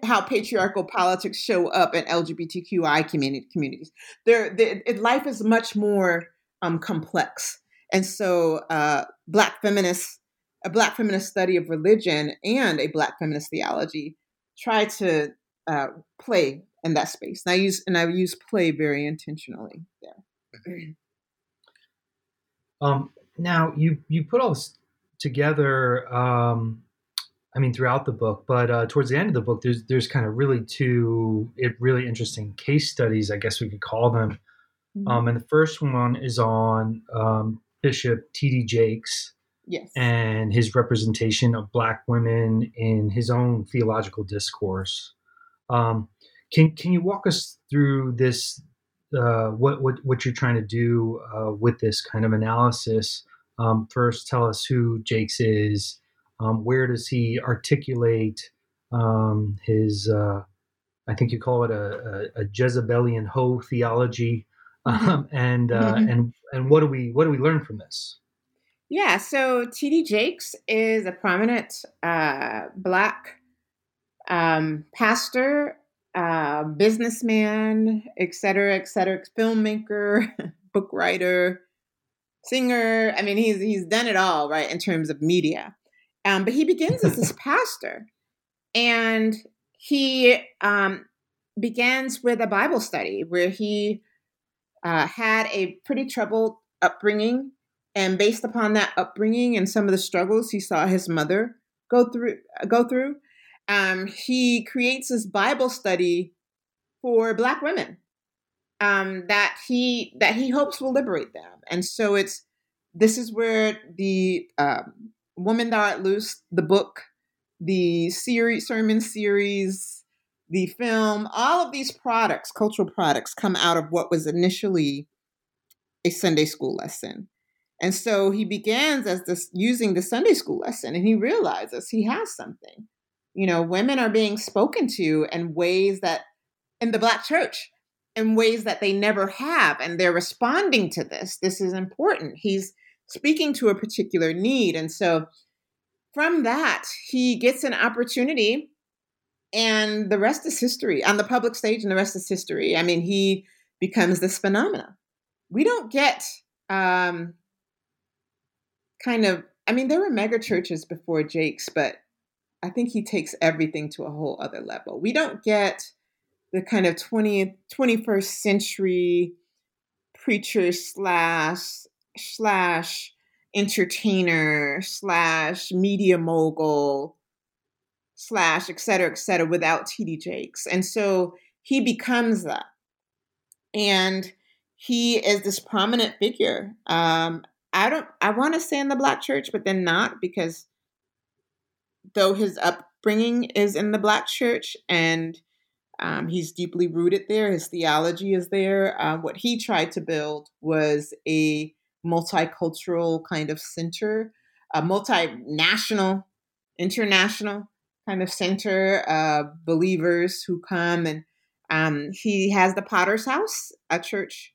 how patriarchal politics show up in LGBTQI community communities. There, the, it, life is much more um, complex, and so uh, Black feminists, a Black feminist study of religion, and a Black feminist theology try to uh, play in that space. And I use and I use play very intentionally there. Um, now you you put all this together. Um, I mean, throughout the book, but uh, towards the end of the book, there's there's kind of really two it really interesting case studies, I guess we could call them. Mm-hmm. Um, and the first one is on um, Bishop T.D. Jakes. Yes. And his representation of Black women in his own theological discourse. Um, can can you walk us through this? Uh, what what what you're trying to do uh, with this kind of analysis? Um, first, tell us who Jakes is. Um, where does he articulate um, his? Uh, I think you call it a, a, a Jezebelian hoe theology, mm-hmm. um, and uh, mm-hmm. and and what do we what do we learn from this? Yeah, so T.D. Jakes is a prominent uh, black um, pastor uh, businessman, et cetera, et cetera, filmmaker, book writer, singer. I mean, he's he's done it all, right, in terms of media. Um, but he begins as this pastor, and he um, begins with a Bible study where he uh, had a pretty troubled upbringing, and based upon that upbringing and some of the struggles he saw his mother go through, go through, um, he creates this Bible study for Black women um, that he that he hopes will liberate them. And so it's this is where the um, Woman Thou Art Loose, the book, the series, sermon series, the film, all of these products, cultural products, come out of what was initially a Sunday school lesson. And so he begins as this using the Sunday school lesson, and he realizes he has something. You know, women are being spoken to in ways that in the black church in ways that they never have and they're responding to this. This is important. He's speaking to a particular need and so from that he gets an opportunity and the rest is history. On the public stage and the rest is history. I mean he becomes this phenomena we don't get um kind of i mean there were mega churches before Jakes but i think he takes everything to a whole other level we don't get the kind of 20th 21st century preacher slash slash entertainer slash media mogul slash et cetera, et cetera, without TD Jakes. And so he becomes that. And he is this prominent figure. Um, I don't I want to say in the black church, but then not because though his upbringing is in the black church and um, he's deeply rooted there. His theology is there. Uh, what he tried to build was a multicultural kind of center, a multinational, international kind of center of believers who come and um, he has the Potter's House, a church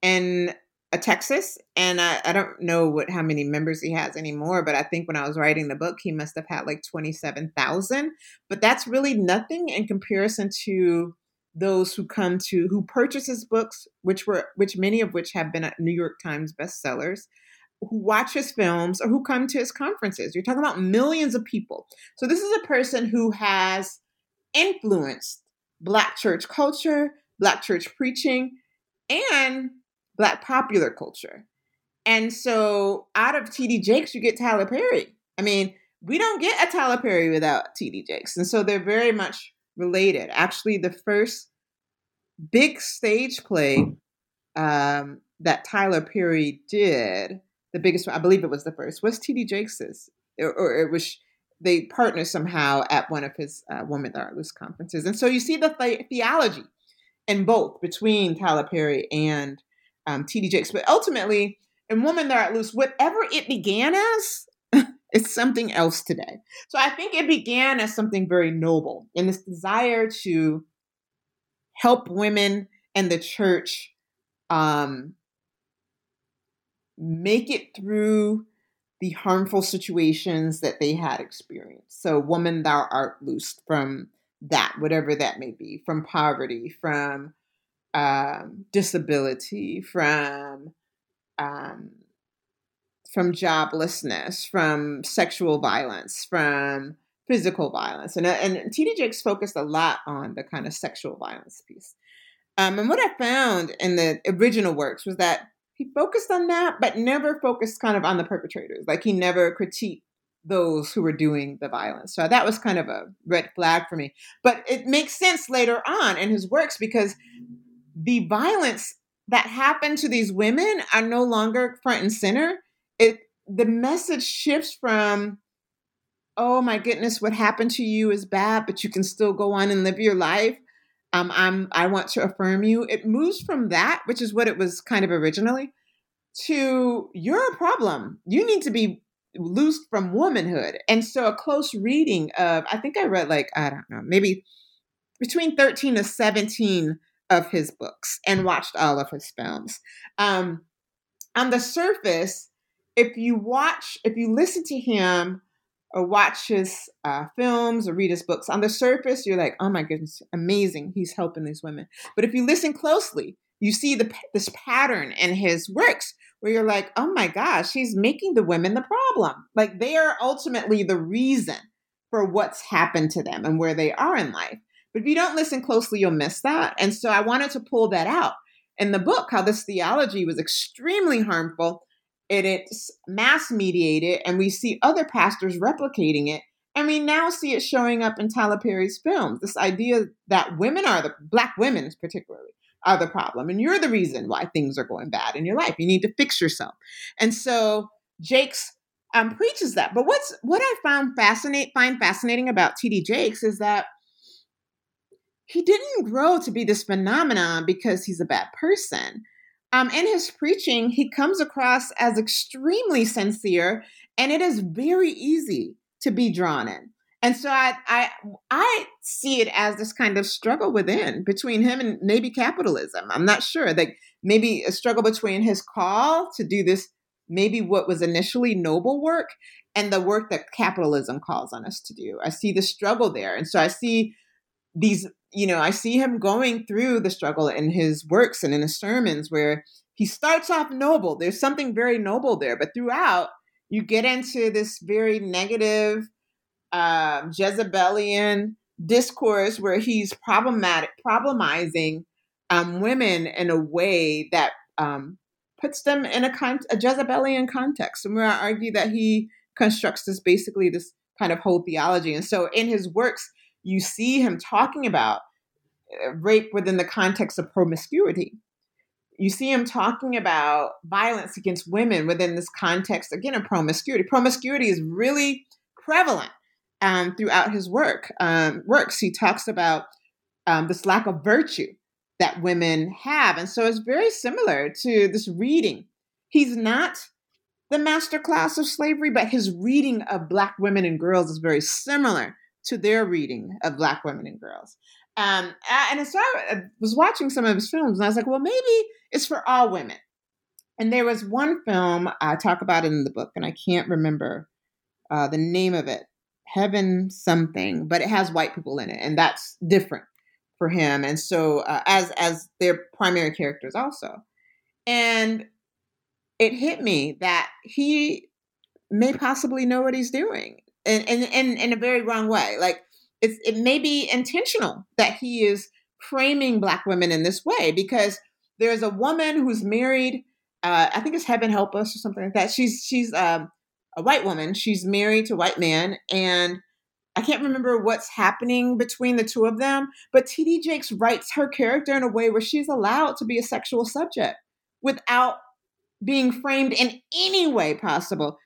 in Texas, and I, I, don't know what how many members he has anymore. But I think when I was writing the book, he must have had like twenty seven thousand. But that's really nothing in comparison to those who come to who purchase his books, which were which many of which have been uh, New York Times bestsellers, who watch his films or who come to his conferences. You're talking about millions of people. So this is a person who has influenced Black church culture, Black church preaching, and black popular culture. And so out of TD Jakes, you get Tyler Perry. I mean, we don't get a Tyler Perry without TD Jakes. And so they're very much related. Actually, the first big stage play um, that Tyler Perry did, the biggest one, I believe it was the first, was TD Jakes's. Or, or it was, they partnered somehow at one of his uh, Woman Thou Art Loose conferences. And so you see the, the theology in both between Tyler Perry and um, TD Jakes. But ultimately, in Woman Thou Art Loose, whatever it began as, it's something else today. So I think it began as something very noble in this desire to help women and the church um, make it through the harmful situations that they had experienced. So, Woman Thou Art Loosed from that, whatever that may be, from poverty, from um, disability, from um, from joblessness, from sexual violence, from physical violence, and and TD Jakes focused a lot on the kind of sexual violence piece. Um, and what I found in the original works was that he focused on that, but never focused kind of on the perpetrators. Like he never critiqued those who were doing the violence. So that was kind of a red flag for me. But it makes sense later on in his works because the violence that happened to these women are no longer front and center. It the message shifts from oh my goodness what happened to you is bad but you can still go on and live your life. Um, i'm i want to affirm you. It moves from that which is what it was kind of originally to you're a problem. You need to be loosed from womanhood. And so a close reading of i think i read like i don't know maybe between 13 to 17 of his books and watched all of his films. Um, on the surface, if you watch, if you listen to him or watch his uh, films or read his books, on the surface, you're like, oh my goodness, amazing. He's helping these women. But if you listen closely, you see the, this pattern in his works where you're like, oh my gosh, she's making the women the problem. Like they are ultimately the reason for what's happened to them and where they are in life. But if you don't listen closely, you'll miss that. And so I wanted to pull that out in the book, how this theology was extremely harmful and it's mass mediated, and we see other pastors replicating it. And we now see it showing up in Tyler Perry's films. This idea that women are the black women, particularly, are the problem, and you're the reason why things are going bad in your life. You need to fix yourself. And so Jakes um, preaches that. But what's what I found fascinate find fascinating about T.D. Jakes is that he didn't grow to be this phenomenon because he's a bad person. Um, in his preaching, he comes across as extremely sincere, and it is very easy to be drawn in. And so I, I, I see it as this kind of struggle within between him and maybe capitalism. I'm not sure. Like maybe a struggle between his call to do this, maybe what was initially noble work, and the work that capitalism calls on us to do. I see the struggle there, and so I see these you know, I see him going through the struggle in his works and in his sermons where he starts off noble. There's something very noble there, but throughout, you get into this very negative, uh, Jezebelian discourse where he's problematic, problemizing um, women in a way that um, puts them in a, con- a Jezebelian context. And where I argue that he constructs this basically this kind of whole theology. And so in his works, you see him talking about uh, rape within the context of promiscuity. You see him talking about violence against women within this context, again, of promiscuity. Promiscuity is really prevalent um, throughout his work. Um, works, he talks about um, this lack of virtue that women have. And so it's very similar to this reading. He's not the master class of slavery, but his reading of Black women and girls is very similar to their reading of Black women and girls. Um, and so I was watching some of his films, and I was like, well, maybe it's for all women. And there was one film I talk about it in the book, and I can't remember uh, the name of it, Heaven something, but it has white people in it, and that's different for him. And so, uh, as as their primary characters also, and it hit me that he may possibly know what he's doing in, in, in, in a very wrong way. Like it's, it may be intentional that he is framing black women in this way because there's a woman who's married. Uh, I think it's Heaven Help Us or something like that. She's she's um, a white woman. She's married to a white man, and I can't remember what's happening between the two of them. But T.D. Jakes writes her character in a way where she's allowed to be a sexual subject without being framed in any way possible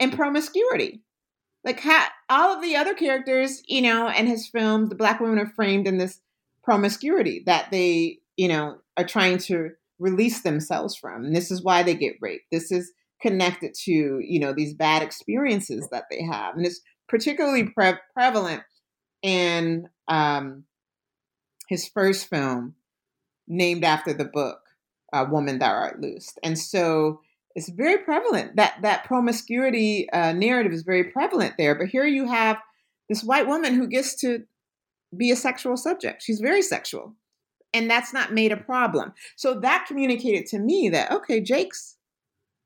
in promiscuity like ha- all of the other characters, you know, in his film, the black women are framed in this promiscuity that they, you know, are trying to release themselves from. And this is why they get raped. This is connected to, you know, these bad experiences that they have. And it's particularly pre- prevalent in um, his first film, named after the book, uh, Woman Thou Art Loosed. And so it's very prevalent that that promiscuity uh, narrative is very prevalent there. But here you have this white woman who gets to be a sexual subject. She's very sexual, and that's not made a problem. So that communicated to me that okay, Jakes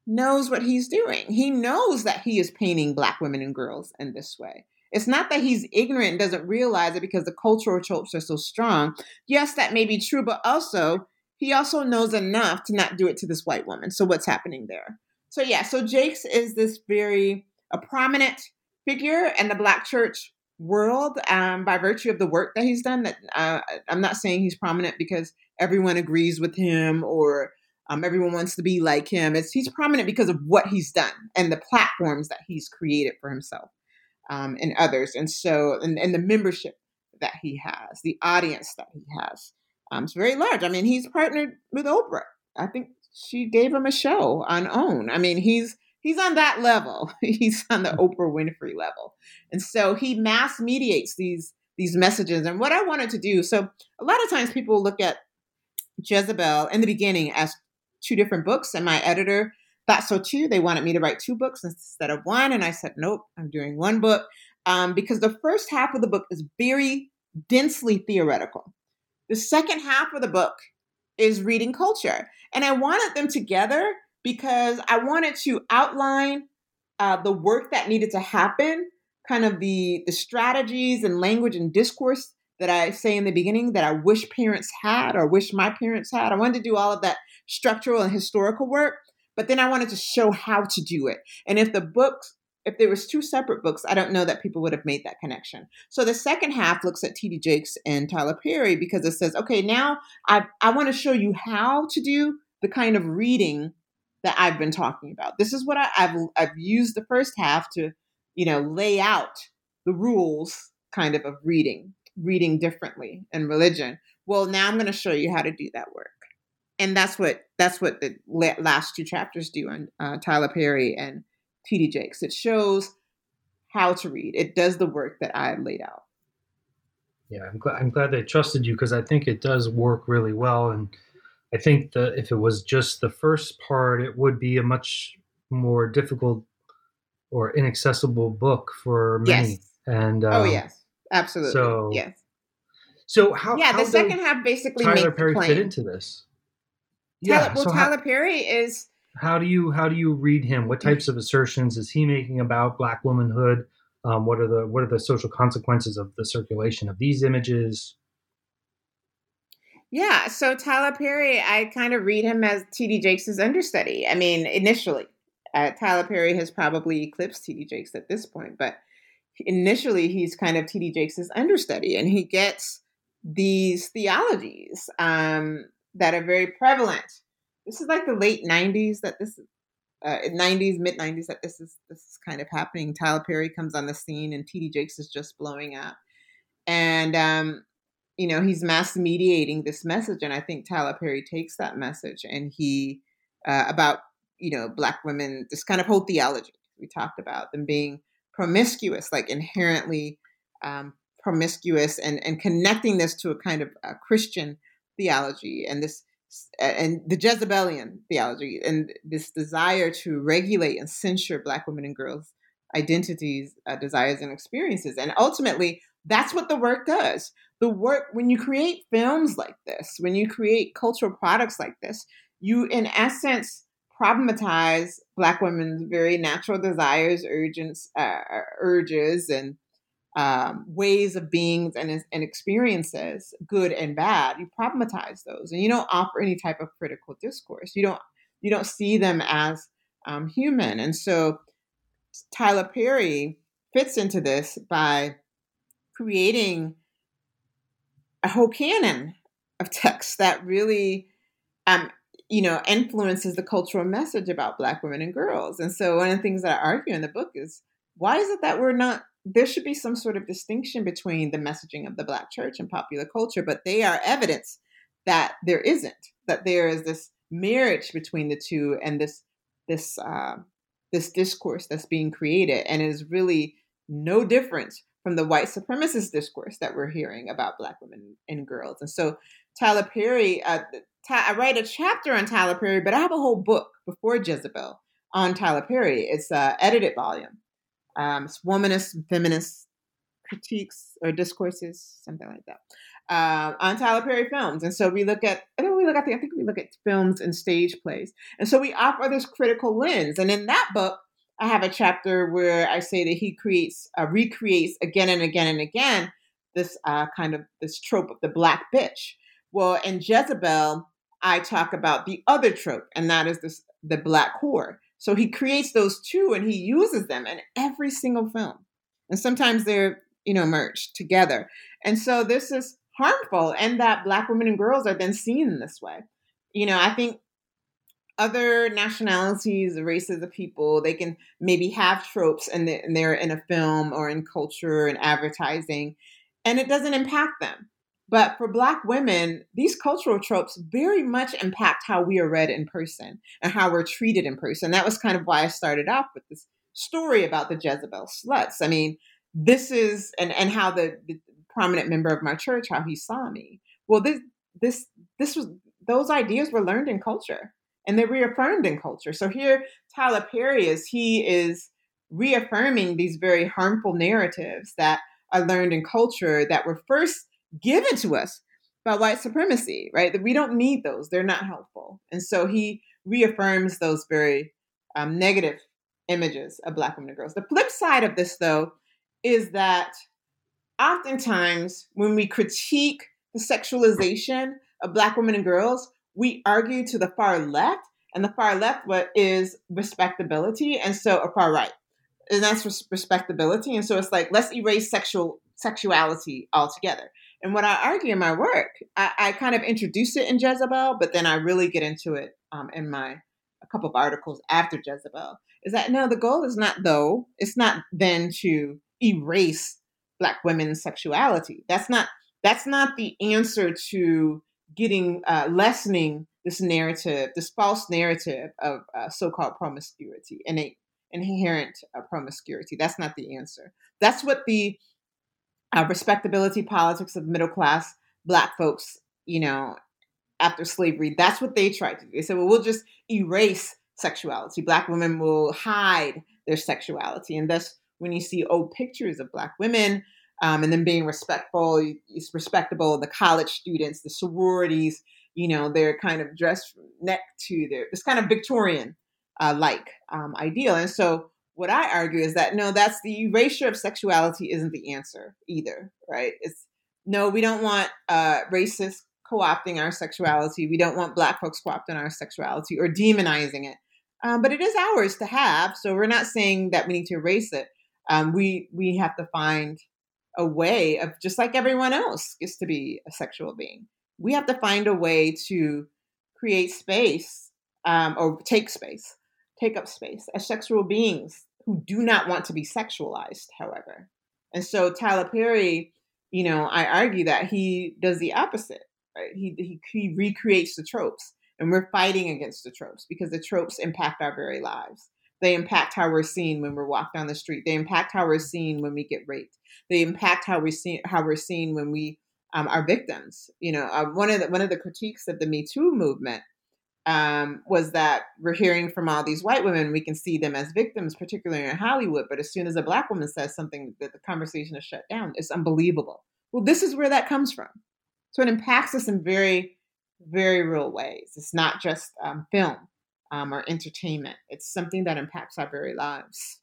knows what he's doing. He knows that he is painting black women and girls in this way. It's not that he's ignorant and doesn't realize it because the cultural tropes are so strong. Yes, that may be true, but also he also knows enough to not do it to this white woman. So what's happening there? So yeah, so Jakes is this very a prominent figure in the Black church world um, by virtue of the work that he's done. That uh, I'm not saying he's prominent because everyone agrees with him or um, everyone wants to be like him. It's he's prominent because of what he's done and the platforms that he's created for himself um, and others, and so and, and the membership that he has, the audience that he has. Um, it's very large. I mean, he's partnered with Oprah. I think she gave him a show on OWN. I mean, he's he's on that level. he's on the Oprah Winfrey level, and so he mass mediates these these messages. And what I wanted to do, so a lot of times people look at Jezebel in the beginning as two different books, and my editor thought so too. They wanted me to write two books instead of one, and I said, nope, I'm doing one book um, because the first half of the book is very densely theoretical. The second half of the book is reading culture. And I wanted them together because I wanted to outline uh, the work that needed to happen, kind of the the strategies and language and discourse that I say in the beginning that I wish parents had or wish my parents had. I wanted to do all of that structural and historical work, but then I wanted to show how to do it. And if the books if there was two separate books, I don't know that people would have made that connection. So the second half looks at T.D. Jakes and Tyler Perry because it says, okay, now I I want to show you how to do the kind of reading that I've been talking about. This is what I, have I've used the first half to, you know, lay out the rules kind of of reading, reading differently in religion. Well, now I'm going to show you how to do that work, and that's what that's what the last two chapters do on uh, Tyler Perry and T.D. Jakes. It shows how to read. It does the work that I laid out. Yeah, I'm glad I'm glad they trusted you because I think it does work really well and I think that if it was just the first part, it would be a much more difficult or inaccessible book for many. Yes. And oh, um, oh yes, absolutely. So yes. So how? Yeah, how the second half basically Tyler Perry fit into this. Tyler, yeah. Well, so Tyler how, Perry is. How do you how do you read him? What types of assertions is he making about Black womanhood? Um, what are the what are the social consequences of the circulation of these images? Yeah, so Tyler Perry, I kind of read him as T.D. Jakes' understudy. I mean, initially, uh, Tyler Perry has probably eclipsed T.D. Jakes at this point, but initially he's kind of T.D. Jakes' understudy, and he gets these theologies um, that are very prevalent. This is like the late '90s that this uh, 90s, mid 90s that this is this is kind of happening. Tyler Perry comes on the scene, and T.D. Jakes is just blowing up, and um, you know, he's mass mediating this message. And I think Tyler Perry takes that message and he, uh, about, you know, Black women, this kind of whole theology we talked about, them being promiscuous, like inherently um, promiscuous, and, and connecting this to a kind of a Christian theology and this and the Jezebelian theology and this desire to regulate and censure Black women and girls' identities, uh, desires, and experiences. And ultimately, that's what the work does the work when you create films like this when you create cultural products like this you in essence problematize black women's very natural desires urges uh, urges and um, ways of beings and, and experiences good and bad you problematize those. And you don't offer any type of critical discourse. You don't you don't see them as um, human. And so tyler perry fits into this by creating a whole canon of texts that really um, you know influences the cultural message about black women and girls. And so one of the things that i argue in the book is why is it that we're not there should be some sort of distinction between the messaging of the black church and popular culture but they are evidence that there isn't that there is this marriage between the two and this this uh, this discourse that's being created and is really no different from the white supremacist discourse that we're hearing about Black women and girls. And so Tyler Perry, uh, I write a chapter on Tyler Perry, but I have a whole book before Jezebel on Tyler Perry. It's an edited volume. Um, womanist, feminist critiques or discourses, something like that, uh, on Tyler Perry films. And so we look at, I think we look at, the, I think we look at films and stage plays. And so we offer this critical lens. And in that book, I have a chapter where I say that he creates, uh, recreates again and again and again this uh, kind of this trope of the black bitch. Well, in Jezebel, I talk about the other trope, and that is this the black whore. So he creates those two, and he uses them in every single film, and sometimes they're you know merged together. And so this is harmful, and that black women and girls are then seen this way. You know, I think other nationalities, races of people, they can maybe have tropes and they're in a film or in culture and advertising, and it doesn't impact them. But for Black women, these cultural tropes very much impact how we are read in person and how we're treated in person. That was kind of why I started off with this story about the Jezebel sluts. I mean, this is and and how the, the prominent member of my church how he saw me. Well, this this this was those ideas were learned in culture and they're reaffirmed in culture. So here, Tyler Perry is he is reaffirming these very harmful narratives that are learned in culture that were first given to us by white supremacy, right? That we don't need those; they're not helpful. And so he reaffirms those very um, negative images of Black women and girls. The flip side of this, though, is that oftentimes when we critique the sexualization of Black women and girls, we argue to the far left, and the far left what is respectability, and so a far right, and that's respectability, and so it's like let's erase sexual sexuality altogether. And what I argue in my work, I, I kind of introduce it in Jezebel, but then I really get into it um, in my a couple of articles after Jezebel. Is that no? The goal is not though. It's not then to erase Black women's sexuality. That's not that's not the answer to getting uh, lessening this narrative, this false narrative of uh, so-called promiscuity, and innate inherent uh, promiscuity. That's not the answer. That's what the uh, respectability politics of middle class black folks, you know, after slavery, that's what they tried to do. They said, well, we'll just erase sexuality. Black women will hide their sexuality. And thus, when you see old pictures of black women um, and then being respectful, it's respectable, the college students, the sororities, you know, they're kind of dressed neck to their, this kind of Victorian uh, like um, ideal. And so what I argue is that no, that's the erasure of sexuality isn't the answer either, right? It's no, we don't want uh, racists co-opting our sexuality. We don't want Black folks co-opting our sexuality or demonizing it. Um, but it is ours to have, so we're not saying that we need to erase it. Um, we we have to find a way of just like everyone else gets to be a sexual being. We have to find a way to create space um, or take space, take up space as sexual beings who do not want to be sexualized, however. And so Tyler Perry, you know, I argue that he does the opposite. Right? He, he he recreates the tropes, and we're fighting against the tropes because the tropes impact our very lives. They impact how we're seen when we're walked down the street. They impact how we're seen when we get raped. They impact how we see how we're seen when we um, are victims. You know, uh, one of the one of the critiques of the Me Too movement um, was that we're hearing from all these white women, we can see them as victims, particularly in Hollywood. But as soon as a black woman says something, that the conversation is shut down. It's unbelievable. Well, this is where that comes from. So it impacts us in very, very real ways. It's not just um, film um, or entertainment. It's something that impacts our very lives.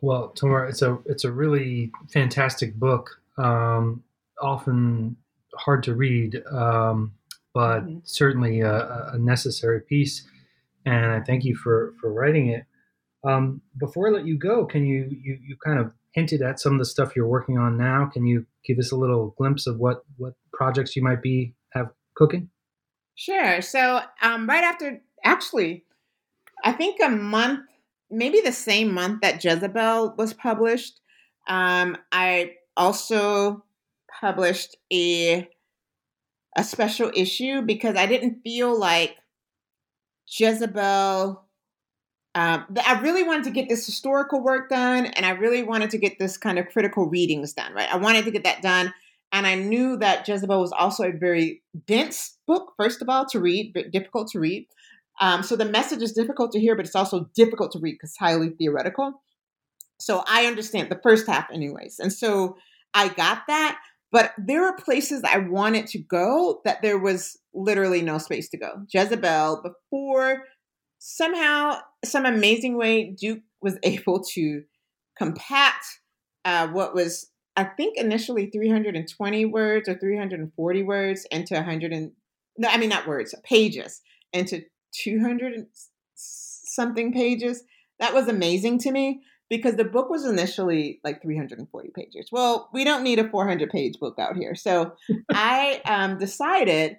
Well, Tamura, it's a it's a really fantastic book. Um, often hard to read. Um, but mm-hmm. certainly a, a, necessary piece. And I thank you for for writing it. Um, before I let you go, can you, you you kind of hinted at some of the stuff you're working on now? Can you give us a little glimpse of what what projects you might be have cooking? Sure. So um, right after, actually, I think a month, maybe the same month that Jezebel was published, um, I also published a a special issue because I didn't feel like Jezebel. Um, I really wanted to get this historical work done, and I really wanted to get this kind of critical readings done. Right, I wanted to get that done, and I knew that Jezebel was also a very dense book. First of all, to read, but difficult to read. Um, so the message is difficult to hear, but it's also difficult to read because highly theoretical. So I understand the first half, anyways, and so I got that. But there were places I wanted to go that there was literally no space to go. Jezebel, before somehow, some amazing way, Duke was able to compact uh, what was, I think, initially 320 words or 340 words into 100 and, no, I mean, not words, pages, into 200 something pages. That was amazing to me because the book was initially like 340 pages. Well, we don't need a 400 page book out here. So I um, decided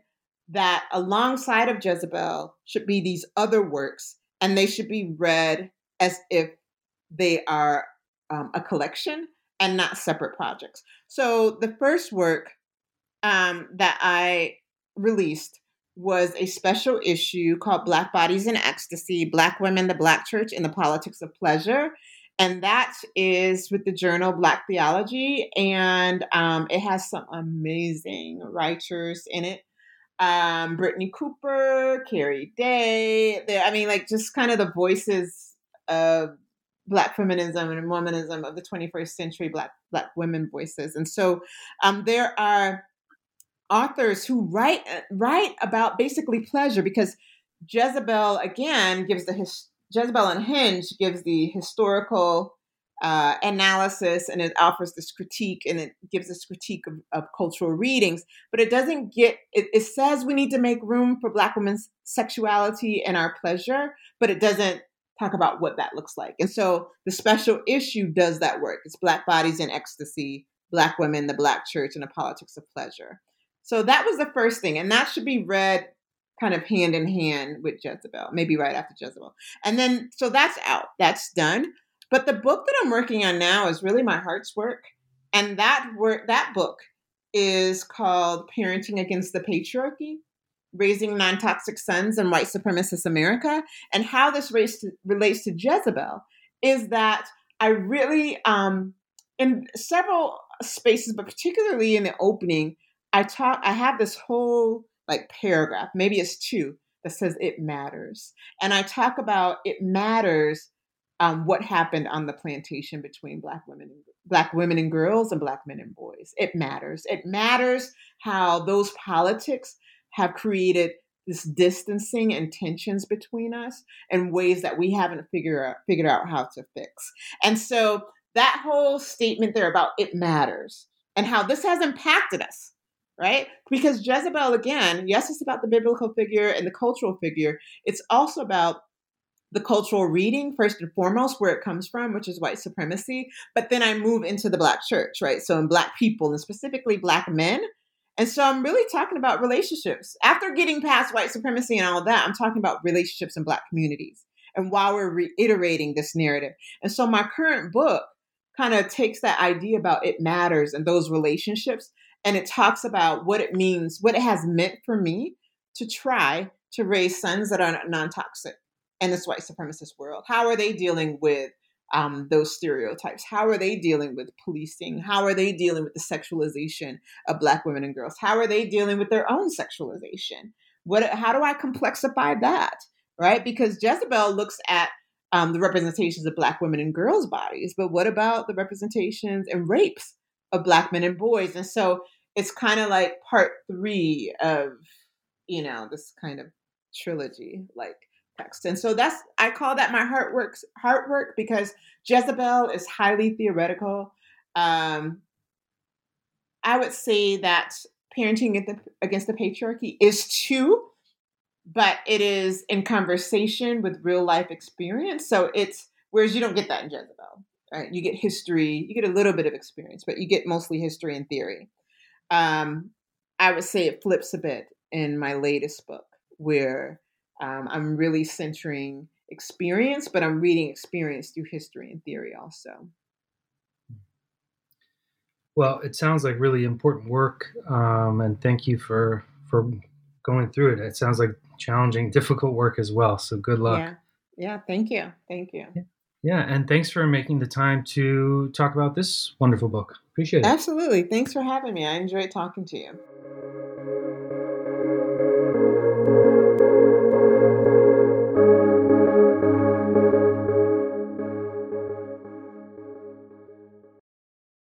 that alongside of Jezebel should be these other works, and they should be read as if they are um, a collection and not separate projects. So the first work um, that I released was a special issue called Black Bodies in Ecstasy Black Women, the Black Church, and the Politics of Pleasure and that is with the journal Black Theology, and um, it has some amazing writers in it. Um, Brittney Cooper, Keri Day. I mean, like just kind of the voices of Black feminism and womanism of the 21st century, Black Black women voices. And so um, there are authors who write write about basically pleasure because Jezebel again gives the his, Jezebel Unhinged gives the historical uh, analysis and it offers this critique and it gives this critique of, of cultural readings, but it doesn't get, it, it, says we need to make room for Black women's sexuality and our pleasure, but it doesn't talk about what that looks like. And so the special issue does that work. It's Black Bodies in Ecstasy, Black Women, the Black Church, and the Politics of Pleasure. So that was the first thing. And that should be read kind of hand in hand with Jezebel, maybe right after Jezebel. And then, so that's out, that's done. But the book that I'm working on now is really my heart's work. And that work, that book is called Parenting Against the Patriarchy Raising Non Toxic Sons in White Supremacist America. And how this to, relates to Jezebel is that I really, um, in several spaces, but particularly in the opening, I talk, I have this whole like paragraph, maybe it's two, that says it matters. And I talk about it matters um, what happened on the plantation between black women and black women and girls and black men and boys. It matters. It matters how those politics have created this distancing and tensions between us in ways that we haven't figured out, figured out how to fix. And so that whole statement there about it matters and how this has impacted us, right? Because Jezebel, again, yes, it's about the biblical figure and the cultural figure. It's also about the cultural reading first and foremost where it comes from which is white supremacy. But then i move into the black church right? So in black people and specifically black men. And so i'm really talking about relationships. After getting past white supremacy and all that i'm talking about relationships in black communities and while we're reiterating this narrative. And so my current book kind of takes that idea about it matters and those relationships and it talks about what it means what it has meant for me to try to raise sons that are non-toxic in this white supremacist world? How are they dealing with um, those stereotypes? How are they dealing with policing? How are they dealing with the sexualization of Black women and girls? How are they dealing with their own sexualization? What? How do I complexify that? Right? Because Jezebel looks at um, the representations of Black women and girls' bodies, but what about the representations and rapes of Black men and boys? And so it's kind of like part three of, you know, this kind of trilogy. Like text. And so that's I call that my heart works heart work because Jezebel is highly theoretical. Um, I would say that parenting against the patriarchy is too, but it is in conversation with real life experience. So it's whereas you don't get that in Jezebel, right? You get history, you get a little bit of experience, but you get mostly history and theory. Um, I would say it flips a bit in my latest book, where um, I'm really centering experience, but I'm reading experience through history and theory also. Well, it sounds like really important work, um, and thank you for for going through it. It sounds like challenging, difficult work as well. So good luck. Yeah, yeah. Thank you, thank you. Yeah. Yeah, and thanks for making the time to talk about this wonderful book. Appreciate it. Absolutely. Thanks for having me. I enjoyed talking to you.